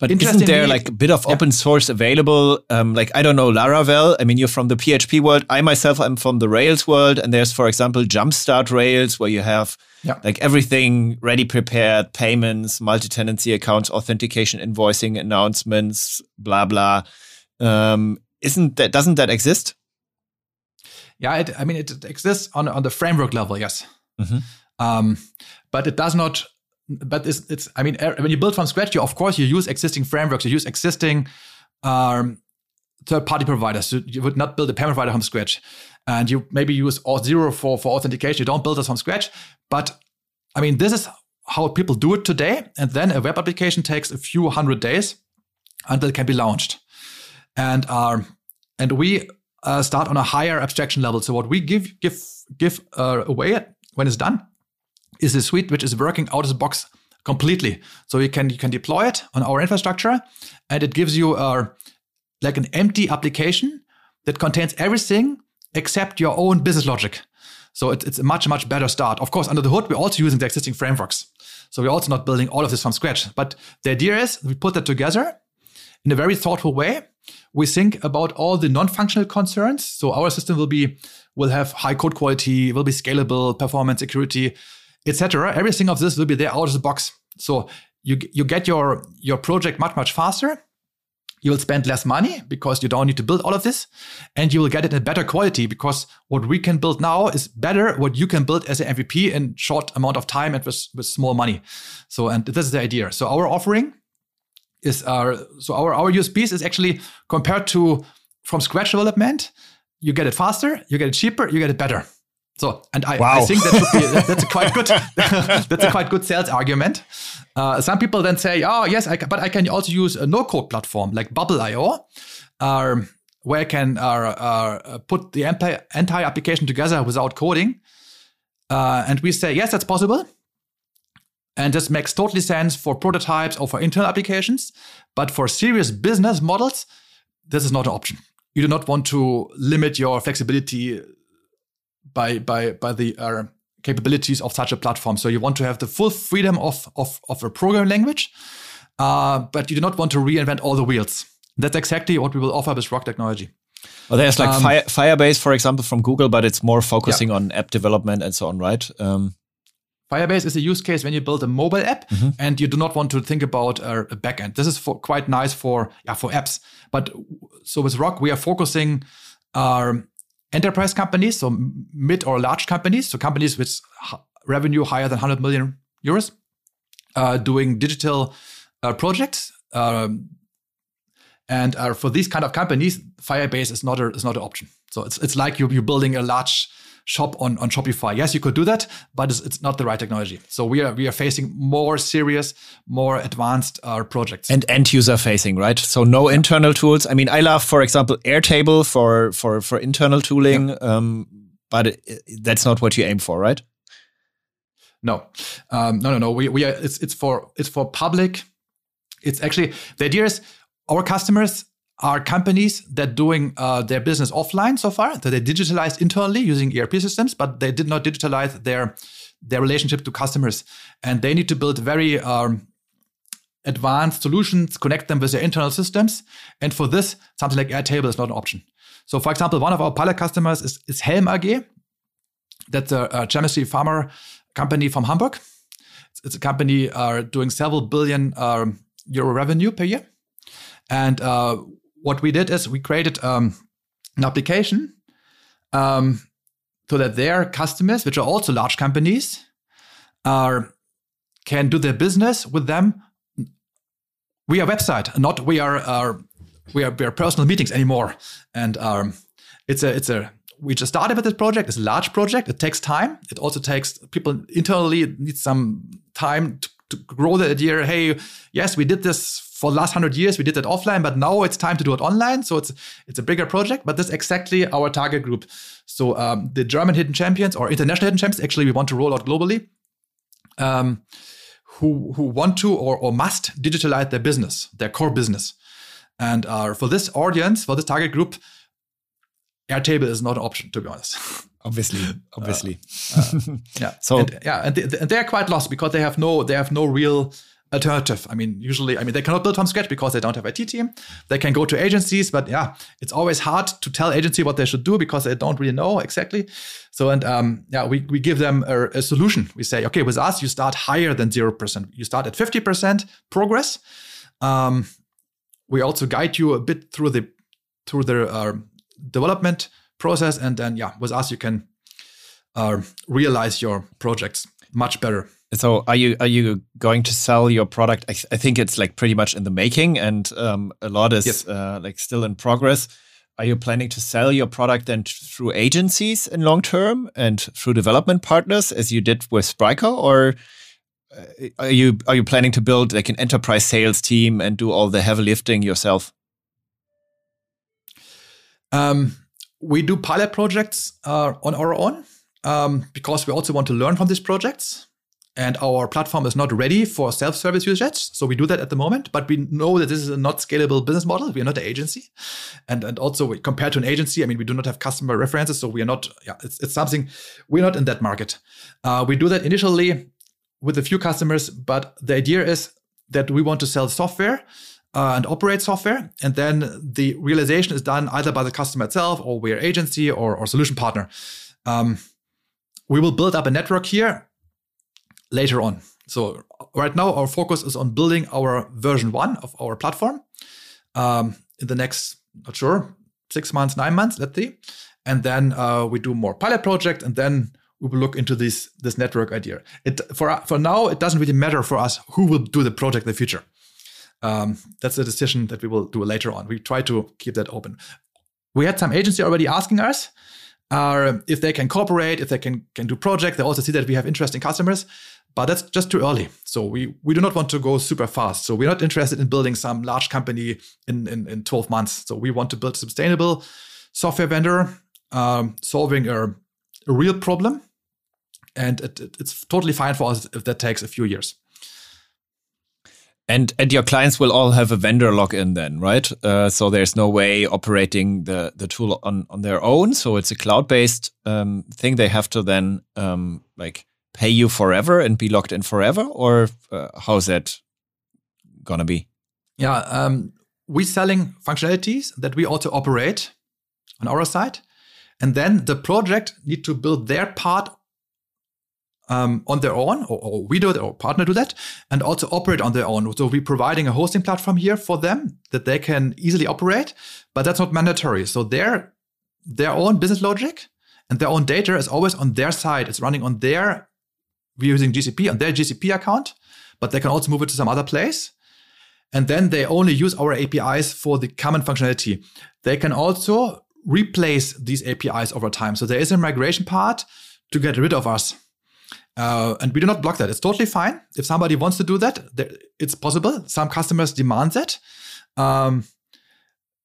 but isn't there like a bit of yeah. open source available? Um, like, I don't know, Laravel. I mean, you're from the PHP world. I myself am from the Rails world. And there's, for example, Jumpstart Rails, where you have yeah. Like everything ready prepared, payments, multi tenancy accounts, authentication, invoicing, announcements, blah, blah. Um, isn't that, doesn't that exist? Yeah, it, I mean, it exists on, on the framework level, yes. Mm-hmm. Um, but it does not, but it's, it's, I mean, when you build from scratch, you, of course, you use existing frameworks, you use existing um, third party providers. So you would not build a payment provider from scratch and you maybe use Auth0 for, for authentication. You don't build this from scratch. But I mean, this is how people do it today. And then a web application takes a few hundred days until it can be launched. And uh, and we uh, start on a higher abstraction level. So what we give give give uh, away when it's done is a suite which is working out of the box completely. So you can you can deploy it on our infrastructure, and it gives you uh, like an empty application that contains everything except your own business logic. So it, it's a much, much better start. Of course, under the hood, we're also using the existing frameworks. So we're also not building all of this from scratch. But the idea is we put that together in a very thoughtful way. We think about all the non-functional concerns. So our system will be will have high code quality, will be scalable, performance, security, etc. Everything of this will be there out of the box. So you you get your your project much much faster you will spend less money because you don't need to build all of this and you will get it in better quality because what we can build now is better what you can build as an mvp in short amount of time and with, with small money. So and this is the idea. So our offering is our so our our usps is actually compared to from scratch development you get it faster you get it cheaper you get it better so, and I, wow. I think that be that's a quite good [LAUGHS] that's a quite good sales argument. Uh, some people then say, "Oh, yes, I but I can also use a no-code platform like Bubble.io, uh, where I can uh, uh, put the entire, entire application together without coding." Uh, and we say, "Yes, that's possible." And this makes totally sense for prototypes or for internal applications. But for serious business models, this is not an option. You do not want to limit your flexibility by by by the uh, capabilities of such a platform. So you want to have the full freedom of of, of a programming language, uh, but you do not want to reinvent all the wheels. That's exactly what we will offer with ROQ Technology. Well, there's like um, Fire, Firebase, for example, from Google, but it's more focusing yeah. on app development and so on, right? Um, Firebase is a use case when you build a mobile app mm-hmm. and you do not want to think about a, a backend. This is for, quite nice for yeah, for apps. But so with ROQ, we are focusing um, enterprise companies, so mid or large companies, so companies with revenue higher than 100 million euros, uh, doing digital uh, projects. Um, And uh, for these kind of companies, Firebase is not a, is not an option. So it's it's like you you're building a large shop on, on Shopify. Yes, you could do that, but it's, it's, not the right technology. So we are we are facing more serious, more advanced uh, projects and end user facing, right? So no yeah. internal tools. I mean, I love, for example, Airtable for for for internal tooling, yeah. um, but it, that's not what you aim for, right? No, um, no, no, no. We we are it's it's for it's for public. It's actually the idea is our customers are companies that doing uh, their business offline so far that they digitalized internally using ERP systems, but they did not digitalize their their relationship to customers, and they need to build very um, advanced solutions, connect them with their internal systems, and for this, something like Airtable is not an option. So, for example, one of our pilot customers is, is Helm AG. That's a, a chemistry pharma company from Hamburg. It's, it's a company uh, doing several billion um, euro revenue per year. And uh, what we did is we created um, an application um, so that their customers, which are also large companies, are can do their business with them via website, not we are we are, we are personal meetings anymore. And um, it's a it's a we just started with this project. It's a large project. It takes time. It also takes people internally need some time to, to grow the idea. Hey, yes, we did this for the last hundred years we did that offline, but now it's time to do it online. So it's it's a bigger project, but that's exactly our target group. So um, the German hidden champions or international hidden champions, actually, we want to roll out globally. Um, who who want to or, or must digitalize their business, their core business, and uh, for this audience, for this target group, Airtable is not an option, to be honest. Obviously, [LAUGHS] obviously, uh, uh, yeah. [LAUGHS] So and, yeah, and they, and they are quite lost because they have no they have no real alternative. I mean, usually, I mean, they cannot build from scratch because they don't have IT team. They can go to agencies, but yeah, it's always hard to tell agency what they should do because they don't really know exactly. So, and um, yeah, we, we give them a, a, solution. We say, okay, with us, you start higher than 0%. You start at 50% progress. Um, we also guide you a bit through the, through the uh, development process. And then, yeah, with us, you can uh, realize your projects much better. So are you are you going to sell your product? I, I think it's like pretty much in the making, and um, a lot is yes. uh, like still in progress. Are you planning to sell your product then through agencies in long term and through development partners, as you did with Spryker, or uh, are you are you planning to build like an enterprise sales team and do all the heavy lifting yourself? Um, we do pilot projects uh, on our own um, because we also want to learn from these projects and our platform is not ready for self-service use yet. So we do that at the moment, but we know that this is a not scalable business model. We are not an agency, and and also we, compared to an agency, I mean, we do not have customer references, so we are not. Yeah, it's, it's something we're not in that market. Uh, we do that initially with a few customers, but the idea is that we want to sell software. Uh, and operate software, and then the realization is done either by the customer itself, or we're agency or, or solution partner. Um, we will build up a network here later on. So right now, our focus is on building our version one of our platform um, in the next, not sure, six months, nine months, let's see. And then uh, we do more pilot project, and then we will look into this this network idea. It for for now, it doesn't really matter for us who will do the project in the future. Um, that's a decision that we will do later on. We try to keep that open. We had some agency already asking us uh, if they can cooperate, if they can can do project. They also see that we have interesting customers but that's just too early. So we, we do not want to go super fast. So we're not interested in building some large company in, in, in 12 months. So we want to build a sustainable software vendor um, solving a, a, real problem. And it, it, it's totally fine for us if that takes a few years. And and your clients will all have a vendor login then, right? Uh, so there's no way operating the the tool on on their own. So it's a cloud based um, thing. They have to then um, like pay you forever and be locked in forever, or uh, how's that gonna be? Yeah, um, we're selling functionalities that we also operate on our side, and then the project need to build their part um, on their own, or, or, we do it, or partner do that, and also operate on their own. So we're providing a hosting platform here for them that they can easily operate, but that's not mandatory. So their their own business logic and their own data is always on their side. It's running on their we're using GCP on their GCP account, but they can also move it to some other place. and then they only use our APIs for the common functionality. They can also replace these APIs over time. So there is a migration part to get rid of us. Uh, and we do not block that. It's totally fine. If somebody wants to do that, it's possible. Some customers demand that. Um,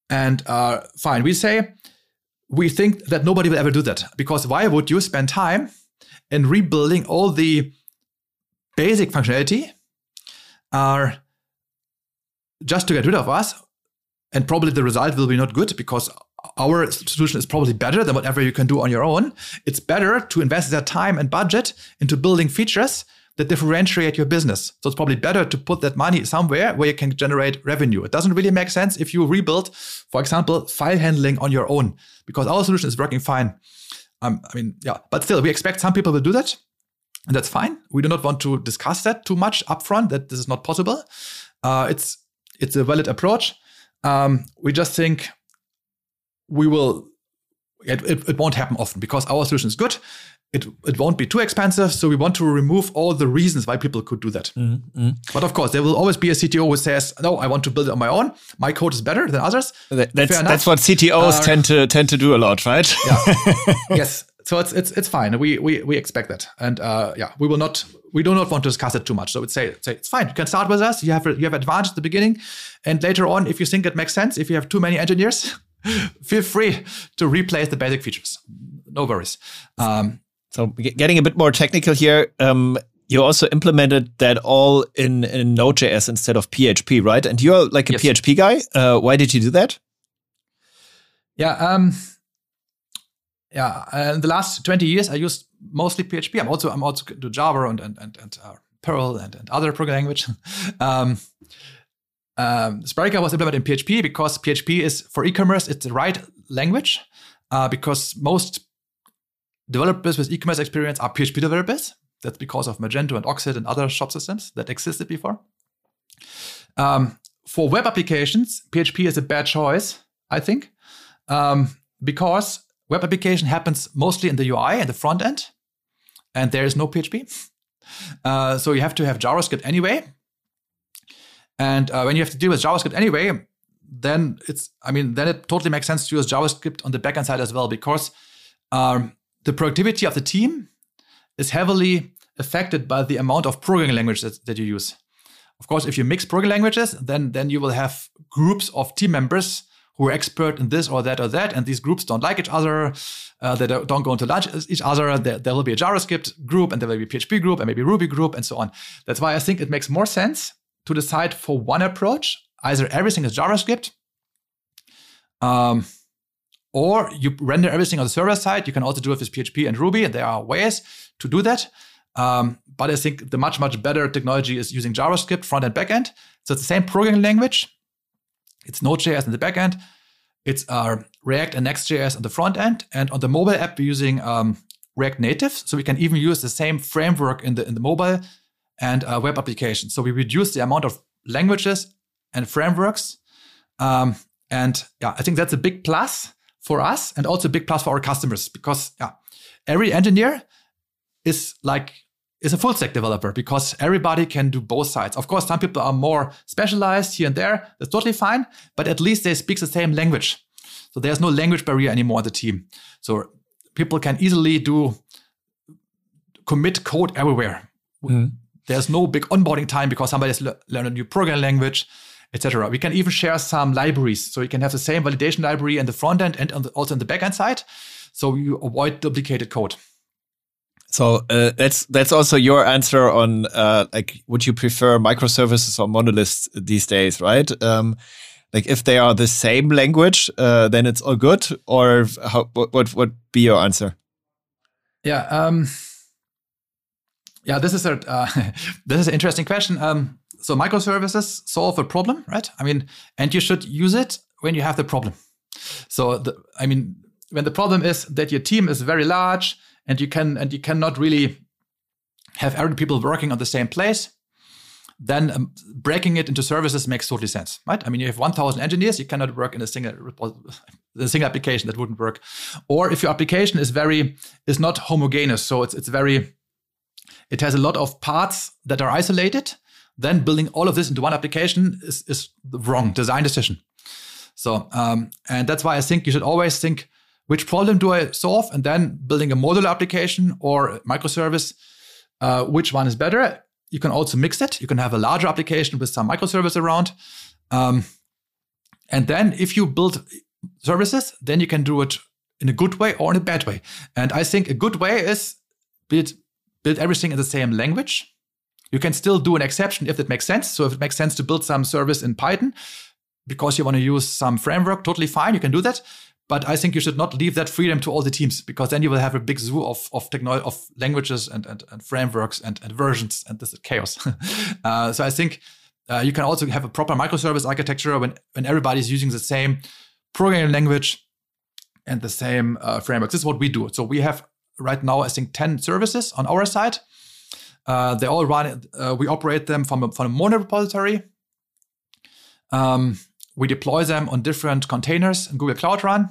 and uh, fine. We say, we think that nobody will ever do that because why would you spend time in rebuilding all the basic functionality are just to get rid of us and probably the result will be not good because our solution is probably better than whatever you can do on your own. It's better to invest that time and budget into building features that differentiate your business. So it's probably better to put that money somewhere where you can generate revenue. It doesn't really make sense if you rebuild, for example, file handling on your own, because our solution is working fine. Um, I mean, yeah, but still, we expect some people will do that. And that's fine. We do not want to discuss that too much upfront, that this is not possible. Uh, it's it's a valid approach. Um, we just think we will it, it, it, won't happen often because our solution is good it, it won't be too expensive so we want to remove all the reasons why people could do that. Mm-hmm. but of course there will always be a cto who says no i want to build it on my own. My code is better than others. That, that's, that's what ctos uh, tend to tend to do a lot right? Yeah. [LAUGHS] yes. So it's it's it's fine. We we, we expect that. And uh, yeah we will not we do not want to discuss it too much. So it's say, say it's fine. You can start with us. You have you have advantage at the beginning. And later on if you think it makes sense if you have too many engineers [LAUGHS] feel free to replace the basic features. No worries. Um, so getting a bit more technical here, um, you also implemented that all in, in Node.js instead of PHP, right? And you're like a yes. PHP guy. Uh, why did you do that? Yeah, um, yeah. Uh, in the last twenty years, I used mostly PHP. I'm also I'm also do Java and and and, and uh, Perl and, and other programming language. [LAUGHS] um, um, Spryker was implemented in PHP because PHP is for e-commerce. It's the right language uh, because most developers with e-commerce experience are PHP developers. That's because of Magento and Oxid and other shop systems that existed before. Um, for web applications, PHP is a bad choice, I think, um, because web application happens mostly in the UI and the front end, and there is no PHP. Uh, so you have to have JavaScript anyway, and uh, when you have to deal with JavaScript anyway, then it's, I mean, then it totally makes sense to use JavaScript on the backend side as well, because um, the productivity of the team is heavily affected by the amount of programming languages that, that you use. Of course, if you mix programming languages, then then you will have groups of team members who are expert in this or that or that, and these groups don't like each other. Uh, they don't go into lunch each other. There, there, will be a JavaScript group, and there will be a PHP group, and maybe Ruby group, and so on. That's why I think it makes more sense to decide for one approach. Either everything is JavaScript, um, or you render everything on the server side. You can also do it with PHP and Ruby, and there are ways to do that. Um, but I think the much, much better technology is using JavaScript front and back end. So it's the same programming language. It's Node.js in the back end. It's uh, React and Next.js on the front end. And on the mobile app, we're using um, React Native. So we can even use the same framework in the in the mobile and uh, web applications. So we reduce the amount of languages and frameworks. Um, and yeah, I think that's a big plus for us and also a big plus for our customers because yeah, every engineer is like is a full stack developer because everybody can do both sides. Of course, some people are more specialized here and there. That's totally fine, but at least they speak the same language. So there's no language barrier anymore on the team. So people can easily do commit code everywhere. Mm. There's no big onboarding time because somebody has le- learned a new programming language, etc. We can even share some libraries, so you can have the same validation library in the front end and the, also in the backend side, so you avoid duplicated code. So uh, that's that's also your answer on uh, like would you prefer microservices or monoliths these days, right? Um, like if they are the same language, uh, then it's all good, or how, what what would be your answer? Yeah. Um, yeah, this is a uh, [LAUGHS] this is an interesting question. Um, so microservices solve a problem, right? I mean, and you should use it when you have the problem. So the, I mean, when the problem is that your team is very large and you can and you cannot really have every people working on the same place, then um, breaking it into services makes totally sense, right? I mean, you have 1,000 engineers, you cannot work in a single [LAUGHS] a single application that wouldn't work. Or if your application is very is not homogeneous, so it's it's very it has a lot of parts that are isolated. Then building all of this into one application is, is the wrong design decision. So, um, and that's why I think you should always think which problem do I solve, and then building a modular application or microservice, uh, which one is better. You can also mix it. You can have a larger application with some microservice around. Um, and then if you build services, then you can do it in a good way or in a bad way. And I think a good way is build, build everything in the same language. You can still do an exception if it makes sense. So if it makes sense to build some service in Python because you want to use some framework, totally fine, you can do that. But I think you should not leave that freedom to all the teams because then you will have a big zoo of of technology of languages and, and, and frameworks and, and versions and this is chaos. [LAUGHS] uh, so I think uh, you can also have a proper microservice architecture when when everybody's using the same programming language and the same uh, frameworks. This is what we do. So we have right now, I think, 10 services on our side. Uh, they all run, uh, we operate them from a, from a mono repository. Um, we deploy them on different containers in Google Cloud Run.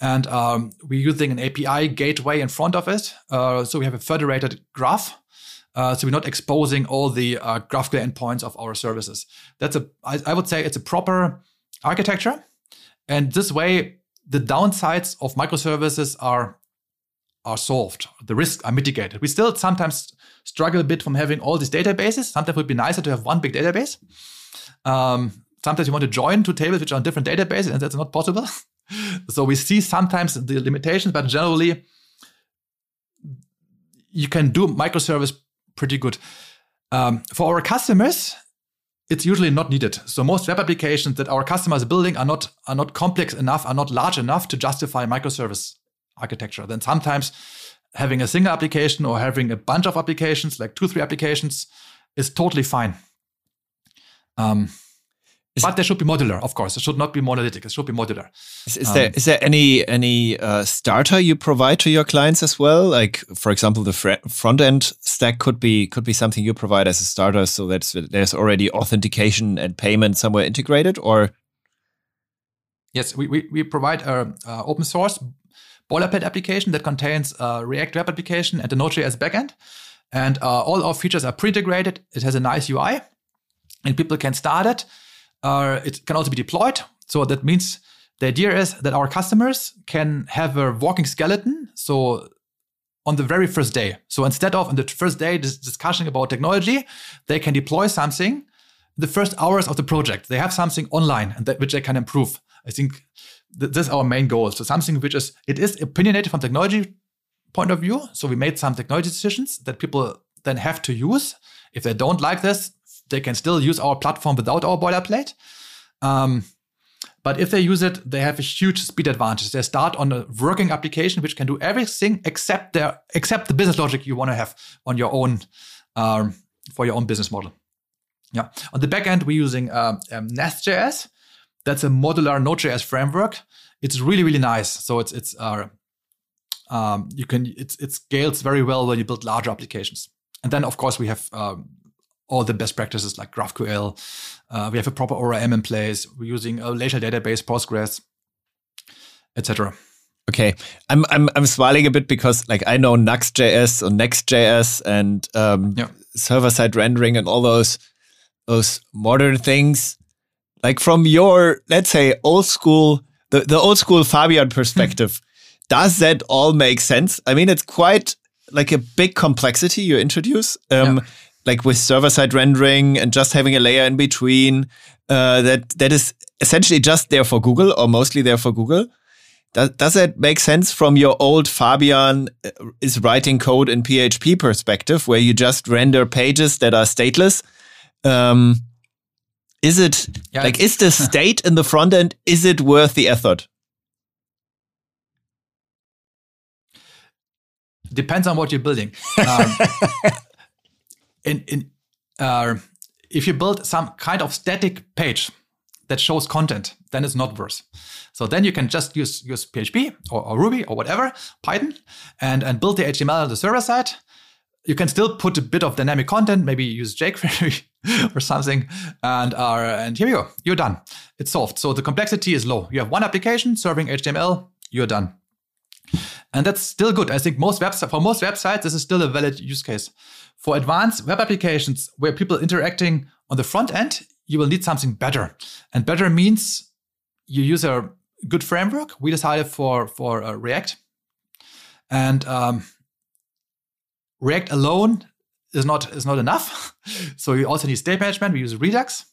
And um, we're using an API gateway in front of it. Uh, so we have a federated graph. Uh, so we're not exposing all the uh, GraphQL endpoints of our services. That's a, I, I would say it's a proper architecture. And this way, the downsides of microservices are are solved. The risks are mitigated. We still sometimes struggle a bit from having all these databases. Sometimes it would be nicer to have one big database. Um, sometimes you want to join two tables which are on different databases, and that's not possible. [LAUGHS] so we see sometimes the limitations, but generally you can do microservice pretty good. Um, for our customers, it's usually not needed. So most web applications that our customers are building are not are not complex enough, are not large enough to justify microservice architecture. Then sometimes having a single application or having a bunch of applications, like two, three applications, is totally fine. Um, is but they should be modular, of course. It should not be monolithic. It should be modular. Is, is um, there is there any any uh, starter you provide to your clients as well? Like, for example, the fr front end stack could be could be something you provide as a starter, so that there's already authentication and payment somewhere integrated, or yes, we we, we provide a, a open source boilerplate application that contains a React web application and a Node.js backend, and uh, all our features are pre-integrated. It has a nice UI, and people can start it uh, it can also be deployed. So that means the idea is that our customers can have a walking skeleton. So on the very first day. So instead of on the first day this discussion about technology, they can deploy something the first hours of the project. They have something online that which they can improve. I think th- this is our main goal. So something which is it is opinionated from technology point of view. So we made some technology decisions that people then have to use. If they don't like this, they can still use our platform without our boilerplate. Um, but if they use it, they have a huge speed advantage. They start on a working application which can do everything except their except the business logic you want to have on your own um, for your own business model. Yeah. On the back end, we're using uh, um, Nest.js. That's a modular Node.js framework. It's really really nice. So it's it's uh, um, you can it's it scales very well when you build larger applications. And then of course we have um, all the best practices like GraphQL. Uh, we have a proper ORM in place. We're using a relational database, Postgres, etc. Okay, I'm I'm I'm smiling a bit because like I know Nuxt.js or Next.js and um, yeah. server side rendering and all those those modern things. Like from your let's say old school the the old school Fabian perspective, [LAUGHS] does that all make sense? I mean, it's quite like a big complexity you introduce. Um, yeah like with server side rendering and just having a layer in between uh, that that is essentially just there for Google or mostly there for Google. Does, does that make sense from your old Fabian uh, is writing code in PHP perspective, where you just render pages that are stateless? Um, is it yeah, like is the [LAUGHS] state in the front end is it worth the effort? Depends on what you're building. [LAUGHS] Um, in, in uh, if you build some kind of static page that shows content, then it's not worth. So then you can just use use PHP or, or Ruby or whatever, Python, and and build the HTML on the server side. You can still put a bit of dynamic content, maybe use jQuery [LAUGHS] or something, and uh, and here you go, you're done. It's solved. So the complexity is low. You have one application serving HTML, you're done. And that's still good. I think most websites for most websites, this is still a valid use case for advanced web applications where people interacting on the front end, you will need something better. And better means you use a good framework. We decided for for uh, React, and um, React alone is not is not enough. [LAUGHS] so you also need state management. We use Redux.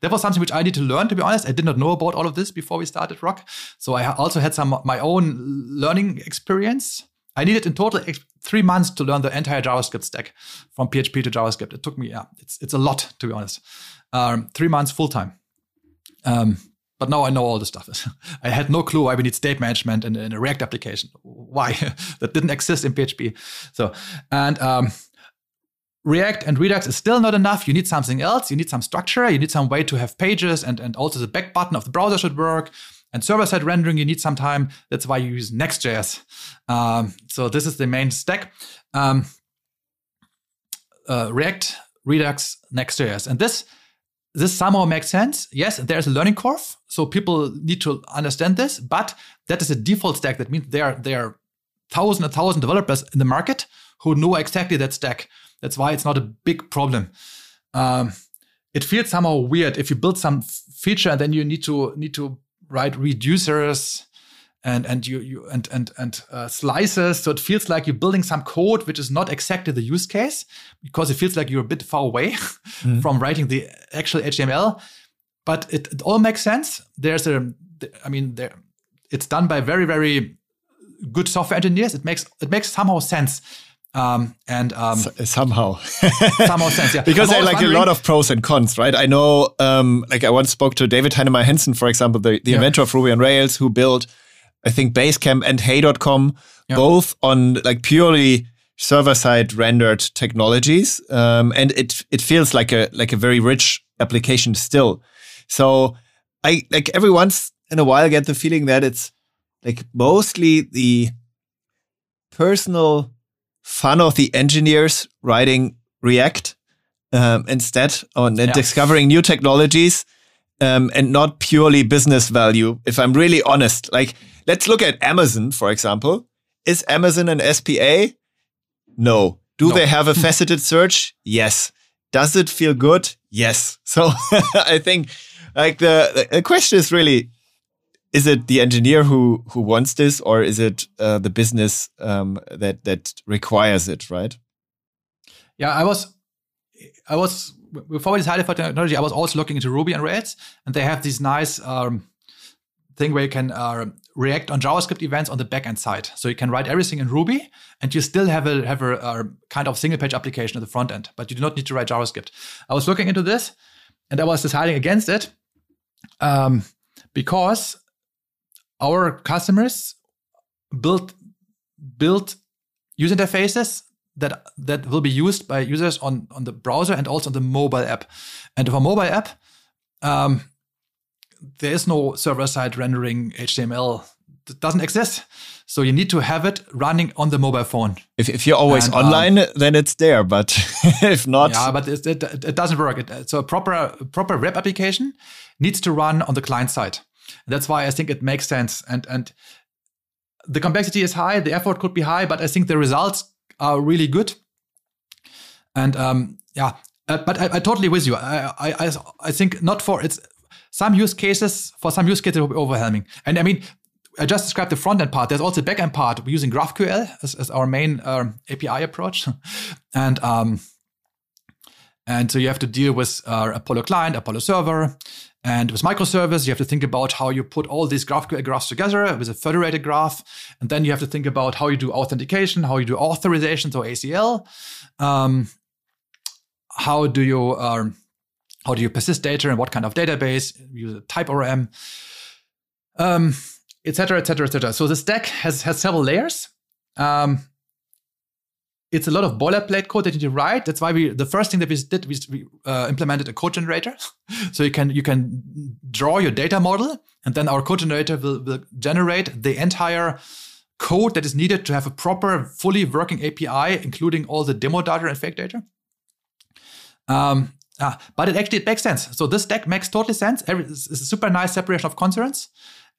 That was something which I need to learn. To be honest, I did not know about all of this before we started ROQ. So I also had some my own learning experience. I needed in total three months to learn the entire JavaScript stack from PHP to JavaScript. It took me, yeah, it's it's a lot to be honest. Um, three months full time. Um, but now I know all the stuff. [LAUGHS] I had no clue why we need state management in, in a React application. Why [LAUGHS] that didn't exist in PHP. So and um, React and Redux is still not enough. You need something else. You need some structure. You need some way to have pages, and and also the back button of the browser should work. And server side rendering, you need some time. That's why you use Next.js. Um, so this is the main stack. Um, uh, React, Redux, Next.js, and this this somehow makes sense. Yes, there's a learning curve, so people need to understand this. But that is a default stack. That means there there are thousand and thousand developers in the market who know exactly that stack. That's why it's not a big problem. Um, it feels somehow weird if you build some feature and then you need to need to write reducers and and you you and and and uh, slices. So it feels like you're building some code which is not exactly the use case because it feels like you're a bit far away mm. [LAUGHS] from writing the actual HTML. But it, it all makes sense. There's a, I mean, there, it's done by very very good software engineers. It makes it makes somehow sense. Um, and um, S- somehow [LAUGHS] somehow sense yeah because there are like a lot of pros and cons right i know um, like i once spoke to david heinemeier hansson for example the, the yeah. inventor of ruby on rails who built I think Basecamp and Hey.com, yeah. both on like purely server side rendered technologies. Um, and it it feels like a like a very rich application still. So I like every once in a while get the feeling that it's like mostly the personal fun of the engineers writing React um, instead on yeah. discovering new technologies um, and not purely business value. If I'm really honest, like let's look at Amazon, for example. Is Amazon an SPA? No. Do no. they have a [LAUGHS] faceted search? Yes. Does it feel good? Yes. So [LAUGHS] I think like the, the question is really, is it the engineer who who wants this, or is it uh, the business um, that that requires it? Right? Yeah, I was, I was before we decided for technology. I was also looking into Ruby and Rails, and they have these nice um, thing where you can uh, react on JavaScript events on the backend side. So you can write everything in Ruby, and you still have a have a, a kind of single page application at the front end, but you do not need to write JavaScript. I was looking into this, and I was deciding against it um, because our customers build build user interfaces that that will be used by users on on the browser and also on the mobile app. And for a mobile app, um, there is no server side rendering HTML. It doesn't exist. So you need to have it running on the mobile phone. If, if you're always and, um, online, um, then it's there. But [LAUGHS] if not, yeah, but it, it, it doesn't work. It, so a proper proper web application needs to run on the client side. That's why I think it makes sense. And and the complexity is high, the effort could be high, but I think the results are really good. And um, yeah, uh, but I, I, totally with you. I, I I think not for it's some use cases, for some use cases, will be overwhelming. And I mean, I just described the front end part. There's also the back end part. We're using GraphQL as, as our main um, API approach. [LAUGHS] and um, and so you have to deal with uh, Apollo client, Apollo server, and with microservice, you have to think about how you put all these GraphQL graphs together with a federated graph. And then you have to think about how you do authentication, how you do authorization, so ACL. Um, how do you uh, how do you persist data and what kind of database? Use a type ORM, um, etc., etc., etc. So the stack has has several layers. Um, it's a lot of boilerplate code that you write. That's why we the first thing that we did we uh, implemented a code generator, [LAUGHS] so you can you can draw your data model, and then our code generator will, will generate the entire code that is needed to have a proper, fully working API, including all the demo data and fake data. Um, Ah, but it actually it makes sense. So this stack makes totally sense. Every, it's a super nice separation of concerns,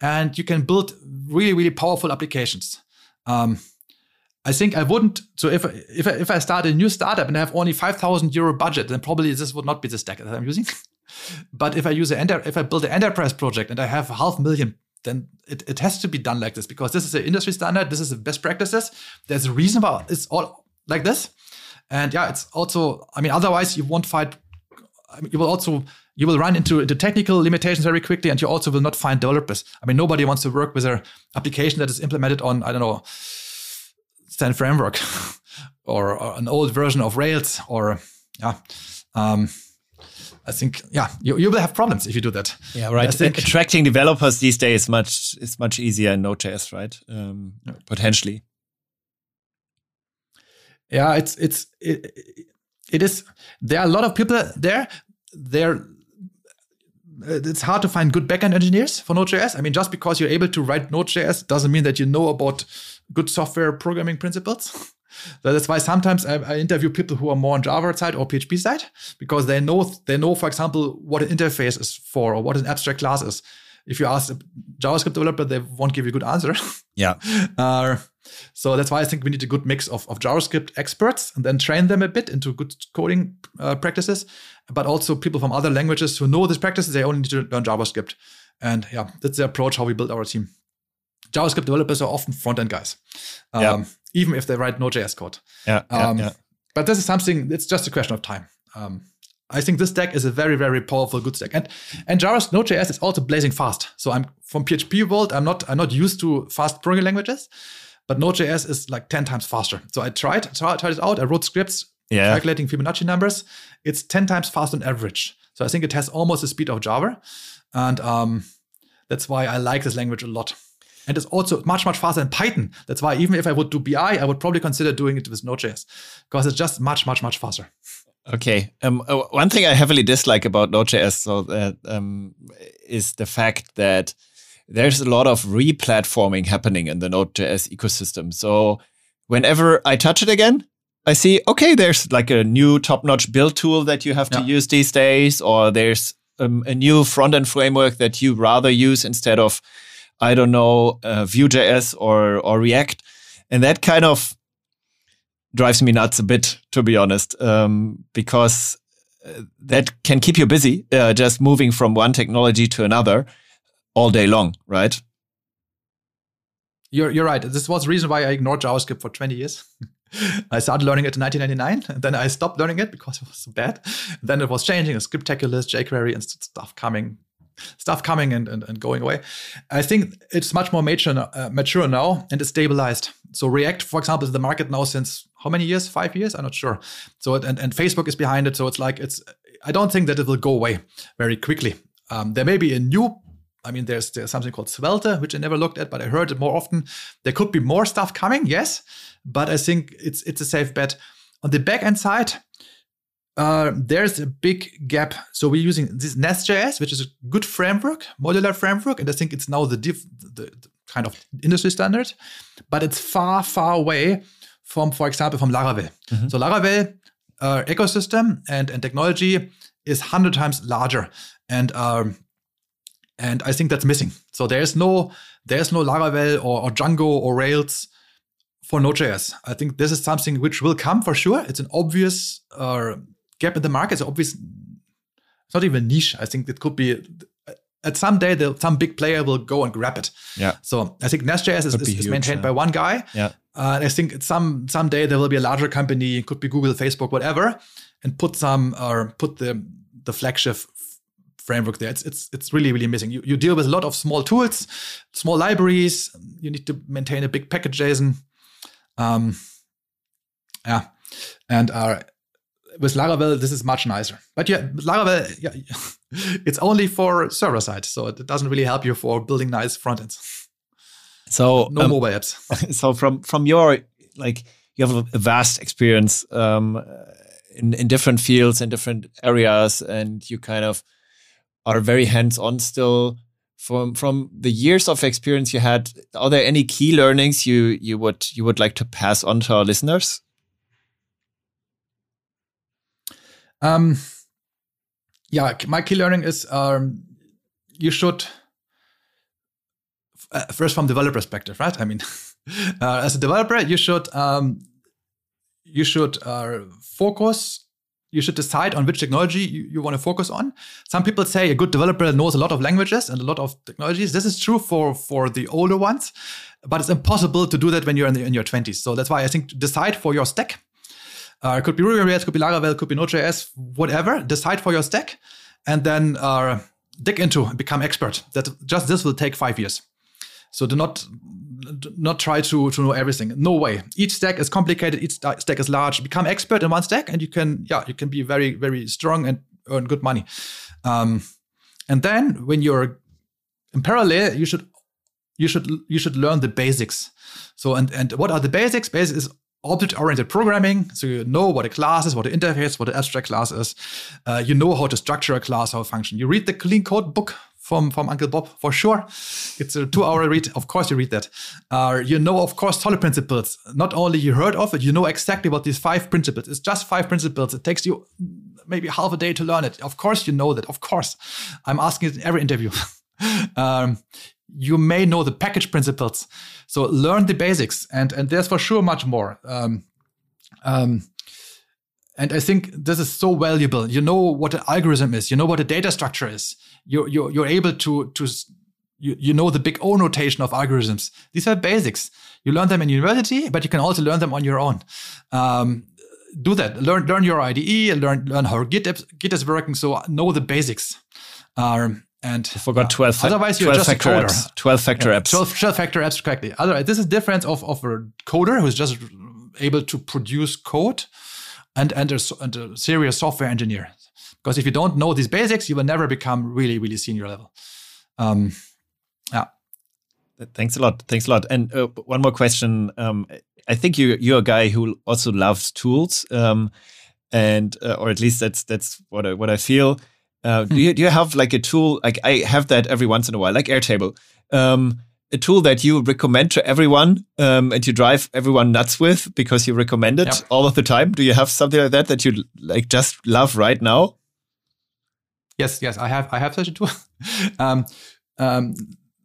and you can build really really powerful applications. Um, I think I wouldn't. So if if if I start a new startup and I have only five thousand euro budget, then probably this would not be the stack that I'm using. [LAUGHS] but if I use an if I build an enterprise project and I have half million, then it, it has to be done like this because this is an industry standard. This is the best practices. There's a reason why it's all like this. And yeah, it's also. I mean, otherwise you won't find. I mean, you will also you will run into, into technical limitations very quickly, and you also will not find developers. I mean, nobody wants to work with an application that is implemented on I don't know Zend framework [LAUGHS] or, or, an old version of Rails or yeah. Um, I think yeah, you, you will have problems if you do that. Yeah, right. I think, Attracting developers these days much is much easier in Node.js, right? Um, yeah. Potentially. Yeah, it's it's it, it is. There are a lot of people there. There it's hard to find good backend engineers for Node.js. I mean, just because you're able to write Node.js doesn't mean that you know about good software programming principles. so that's why sometimes I, I, interview people who are more on Java side or PHP side because they know they know, for example, what an interface is for or what an abstract class is. If you ask a JavaScript developer, they won't give you a good answer. [LAUGHS] Yeah. uh, so that's why I think we need a good mix of, of JavaScript experts and then train them a bit into good coding uh, practices, but also people from other languages who know these practices. They only need to learn JavaScript. And yeah, that's the approach how we build our team. JavaScript developers are often front end guys, um, yeah. even if they write Node.js code. Yeah, um, yeah, But this is something, it's just a question of time. Um, I think this stack is a very, very powerful good stack. And and Java's Node.js is also blazing fast. So I'm from PHP world, I'm not I'm not used to fast programming languages, but Node.js is like 10 times faster. So I tried, tried, tried it out. I wrote scripts yeah. calculating Fibonacci numbers. It's 10 times faster on average. So I think it has almost the speed of Java. And um, that's why I like this language a lot. And it's also much, much faster than Python. That's why even if I would do BI, I would probably consider doing it with Node.js because it's just much, much, much faster. Okay. Um, uh, one thing I heavily dislike about Node.js so that, um, is the fact that there's a lot of replatforming happening in the Node.js ecosystem. So whenever I touch it again, I see, okay, there's like a new top notch build tool that you have to yeah. use these days, or there's um, a new front end framework that you rather use instead of, I don't know, uh, Vue.js or, or React. And that kind of drives me nuts a bit, to be honest, um, because uh, that can keep you busy, uh, just moving from one technology to another all day long, right? You're, you're right. This was the reason why I ignored JavaScript for 20 years. [LAUGHS] I started learning it in 1999, and then I stopped learning it because it was so bad. Then it was changing, Scriptaculous, jQuery, and stuff coming, stuff coming and, and, and going away. I think it's much more mature, uh, mature now and it's stabilized. So React, for example, is the market now since how many years? Five years? I'm not sure. So and, and Facebook is behind it. So it's like it's. I don't think that it will go away very quickly. Um, there may be a new I mean, there's there's something called Svelte, which I never looked at, but I heard it more often. There could be more stuff coming, yes, but I think it's it's a safe bet. On the back end side, uh, there's a big gap. So we're using this Nest.js, which is a good framework, modular framework, and I think it's now the, diff, the, the kind of industry standard, but it's far, far away from, for example, from Laravel. Mm-hmm. So Laravel uh, ecosystem and, and technology is 100 times larger. And um, and I think that's missing. So there's no there's no Laravel or, or Django or Rails for Node.js. I think this is something which will come for sure. It's an obvious uh, gap in the market. It's obvious. It's not even niche. I think it could be at some day some big player will go and grab it. Yeah. So I think Nest.js is, is, is, maintained yeah. by one guy. Yeah. Uh, I think some someday there will be a larger company, it could be Google, Facebook, whatever, and put some or put the the flagship framework there. It's it's it's really really missing. You you deal with a lot of small tools, small libraries. You need to maintain a big package JSON. Um, yeah, and uh, with Laravel this is much nicer. But yeah, Laravel yeah, [LAUGHS] it's only for server side, so it doesn't really help you for building nice front ends. So no um, mobile apps. [LAUGHS] So from from your like you have a vast experience um, in in different fields and different areas, and you kind of are very hands on still. From from the years of experience you had, are there any key learnings you you would you would like to pass on to our listeners? Um, yeah, my key learning is um, you should uh, first from developer perspective, right? I mean, [LAUGHS] uh, as a developer, you should um, you should uh, focus. You should decide on which technology you, you want to focus on. Some people say a good developer knows a lot of languages and a lot of technologies. This is true for for the older ones, but it's impossible to do that when you're in, the, in your 20s. So that's why I think decide for your stack. Uh, it could be Ruby Rails, could be Laravel, could be Node.js, whatever. Decide for your stack, and then uh, dig into become expert. That just this will take five years. So do not do not try to to know everything. No way. Each stack is complicated. Each stack is large. Become expert in one stack, and you can yeah you can be very very strong and earn good money. Um, and then when you're in parallel, you should you should you should learn the basics. So and and what are the basics? Basics is object-oriented programming. So you know what a class is, what an interface, what an abstract class is. Uh, you know how to structure a class, how a function. You read the clean code book from, from Uncle Bob for sure. It's a two-hour read. Of course, you read that. Uh, you know, of course, solid principles. Not only you heard of it, you know exactly what these five principles. It's just five principles. It takes you maybe half a day to learn it. Of course, you know that. Of course, I'm asking it in every interview. [LAUGHS] um, you may know the package principles. So learn the basics, and and there's for sure much more. Um, um, and I think this is so valuable. You know what an algorithm is. You know what a data structure is. You you you're able to to you, you know the big O notation of algorithms. These are basics. You learn them in university, but you can also learn them on your own. Um, do that. Learn learn your IDE. Learn learn how Git Git is working. So know the basics. Um, and I forgot 12, uh, otherwise you're 12 just factor a coder. Apps. 12 factor yeah, apps. 12, 12 factor apps, correctly. Otherwise, this is difference of, of a coder who's just able to produce code and, and, a, and a serious software engineer. Because if you don't know these basics, you will never become really, really senior level. Um, yeah. Thanks a lot. Thanks a lot. And uh, one more question. Um, I think you you're a guy who also loves tools, um, and uh, or at least that's that's what I what I feel. Uh, do you do you have like a tool like I have that every once in a while, like Airtable, um, a tool that you recommend to everyone um, and you drive everyone nuts with because you recommend it yep. all of the time? Do you have something like that that you like just love right now? Yes, yes, I have. I have such a tool. [LAUGHS] um, um,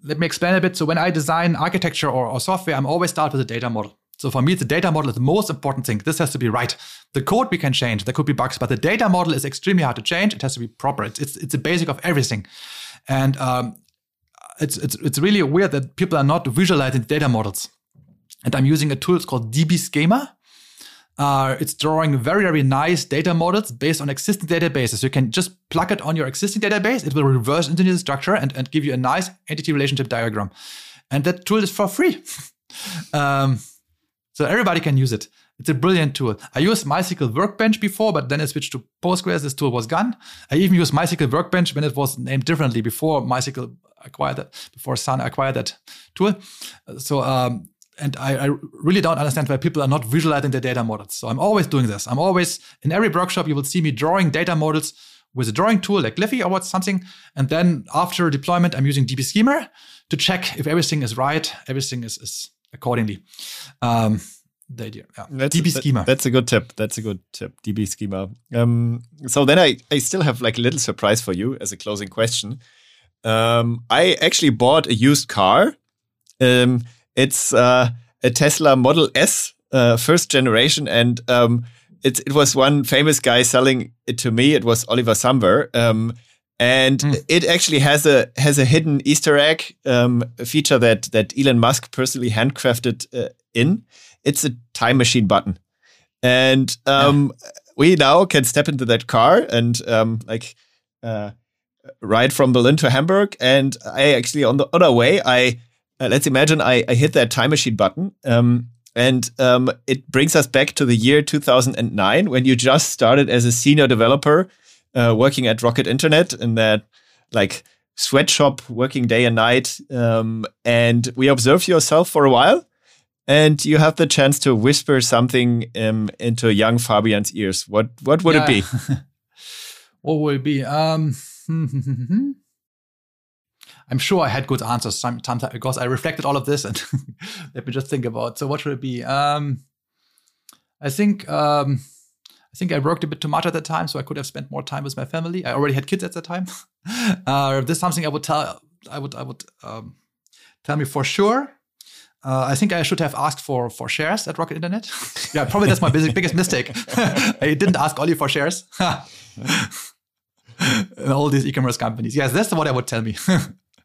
let me explain a bit. So when I design architecture or, or software, I'm always start with a data model. So for me, the data model is the most important thing. This has to be right. The code we can change. There could be bugs, but the data model is extremely hard to change. It has to be proper. It's it's, it's the basic of everything. And um, it's, it's it's really weird that people are not visualizing data models. And I'm using a tool it's called DB Schema. Uh, it's drawing very, very nice data models based on existing databases. You can just plug it on your existing database. It will reverse engineer the structure and, and give you a nice entity relationship diagram. And that tool is for free. [LAUGHS] um, so everybody can use it. It's a brilliant tool. I used MySQL Workbench before, but then I switched to Postgres. This tool was gone. I even used MySQL Workbench when it was named differently before MySQL acquired that, before Sun acquired that tool. So, um, and I, I, really don't understand why people are not visualizing their data models. So I'm always doing this. I'm always in every workshop you will see me drawing data models with a drawing tool like Gliffy or something. And then after deployment, I'm using DB Schema to check if everything is right, everything is, is accordingly. Um, the idea. Yeah. That's, DB schema. That, that's a good tip. That's a good tip. DB schema. Um, so then I, I still have like a little surprise for you as a closing question. Um, I actually bought a used car. Um, it's uh, a Tesla Model S, uh, first generation, and um, it it was one famous guy selling it to me. It was Oliver Samwer. Um, and mm. it actually has a has a hidden Easter egg um, feature that that Elon Musk personally handcrafted uh, in. It's a time machine button, and um, yeah. we now can step into that car and um, like uh, ride from Berlin to Hamburg. And I actually on the other way, I uh, let's imagine I, I hit that time machine button. Um, and um, it brings us back to the year 2009 when you just started as a senior developer uh, working at Rocket Internet in that like sweatshop, working day and night. Um, and we observed yourself for a while, and you have the chance to whisper something um, into young Fabian's ears. What what would yeah. it be? [LAUGHS] what would it be? Um, [LAUGHS] I'm sure I had good answers sometimes because I reflected all of this and [LAUGHS] let me just think about. So what should it be? Um, I think um, I think I worked a bit too much at that time, so I could have spent more time with my family. I already had kids at that time. [LAUGHS] uh, this is something I would tell. I would I would um, tell me for sure. Uh, I think I should have asked for for shares at Rocket Internet. [LAUGHS] yeah, probably that's my biggest, biggest mistake. [LAUGHS] I didn't ask Ollie for shares. all these e-commerce companies. Yes, that's what I would tell me.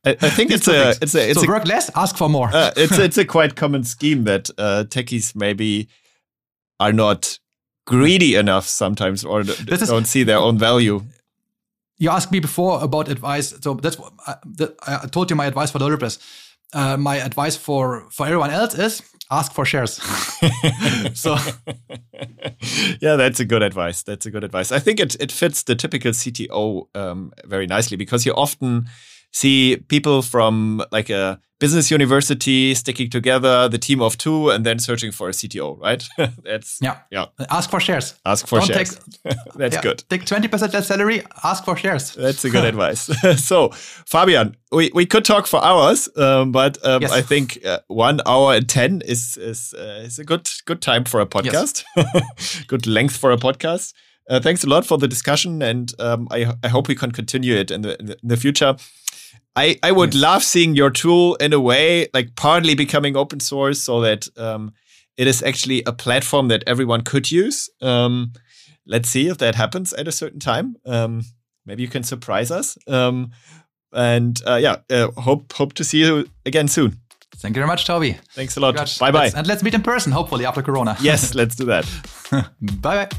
I, I think it's a, it's a it's so a work less, ask for more. uh, it's it's a quite common scheme that uh, techies maybe are not greedy enough sometimes or is- don't see their own value. you asked me before about advice. So that's what I, that I told you my advice for developers. Uh, my advice for for everyone else is ask for shares. [LAUGHS] so [LAUGHS] yeah, that's a good advice. That's a good advice. I think it, it fits the typical CTO um, very nicely because you often see people from like a business university sticking together, the team of two, and then searching for a CTO, right? [LAUGHS] that's yeah, yeah. ask for shares. Ask for Don't shares. [LAUGHS] that's Yeah, good. Take twenty percent less salary. Ask for shares. That's a [LAUGHS] good advice. so, Fabian, we, we could talk for hours, um, but um, Yes. I think uh, one hour and ten is is uh, is a good good time for a podcast. good length for a podcast. Uh, thanks a lot for the discussion, and um, I I hope we can continue it in the in the, in the future. I, I would Yes. love seeing your tool in a way like partly becoming open source so that um, it is actually a platform that everyone could use. Um, let's see if that happens at a certain time. Um, maybe you can surprise us. Um, and uh, yeah, uh, hope hope to see you again soon. Thank you very much, Toby. Thanks a lot. Bye bye. And let's meet in person, hopefully after Corona. Yes, let's do that. [LAUGHS] bye bye.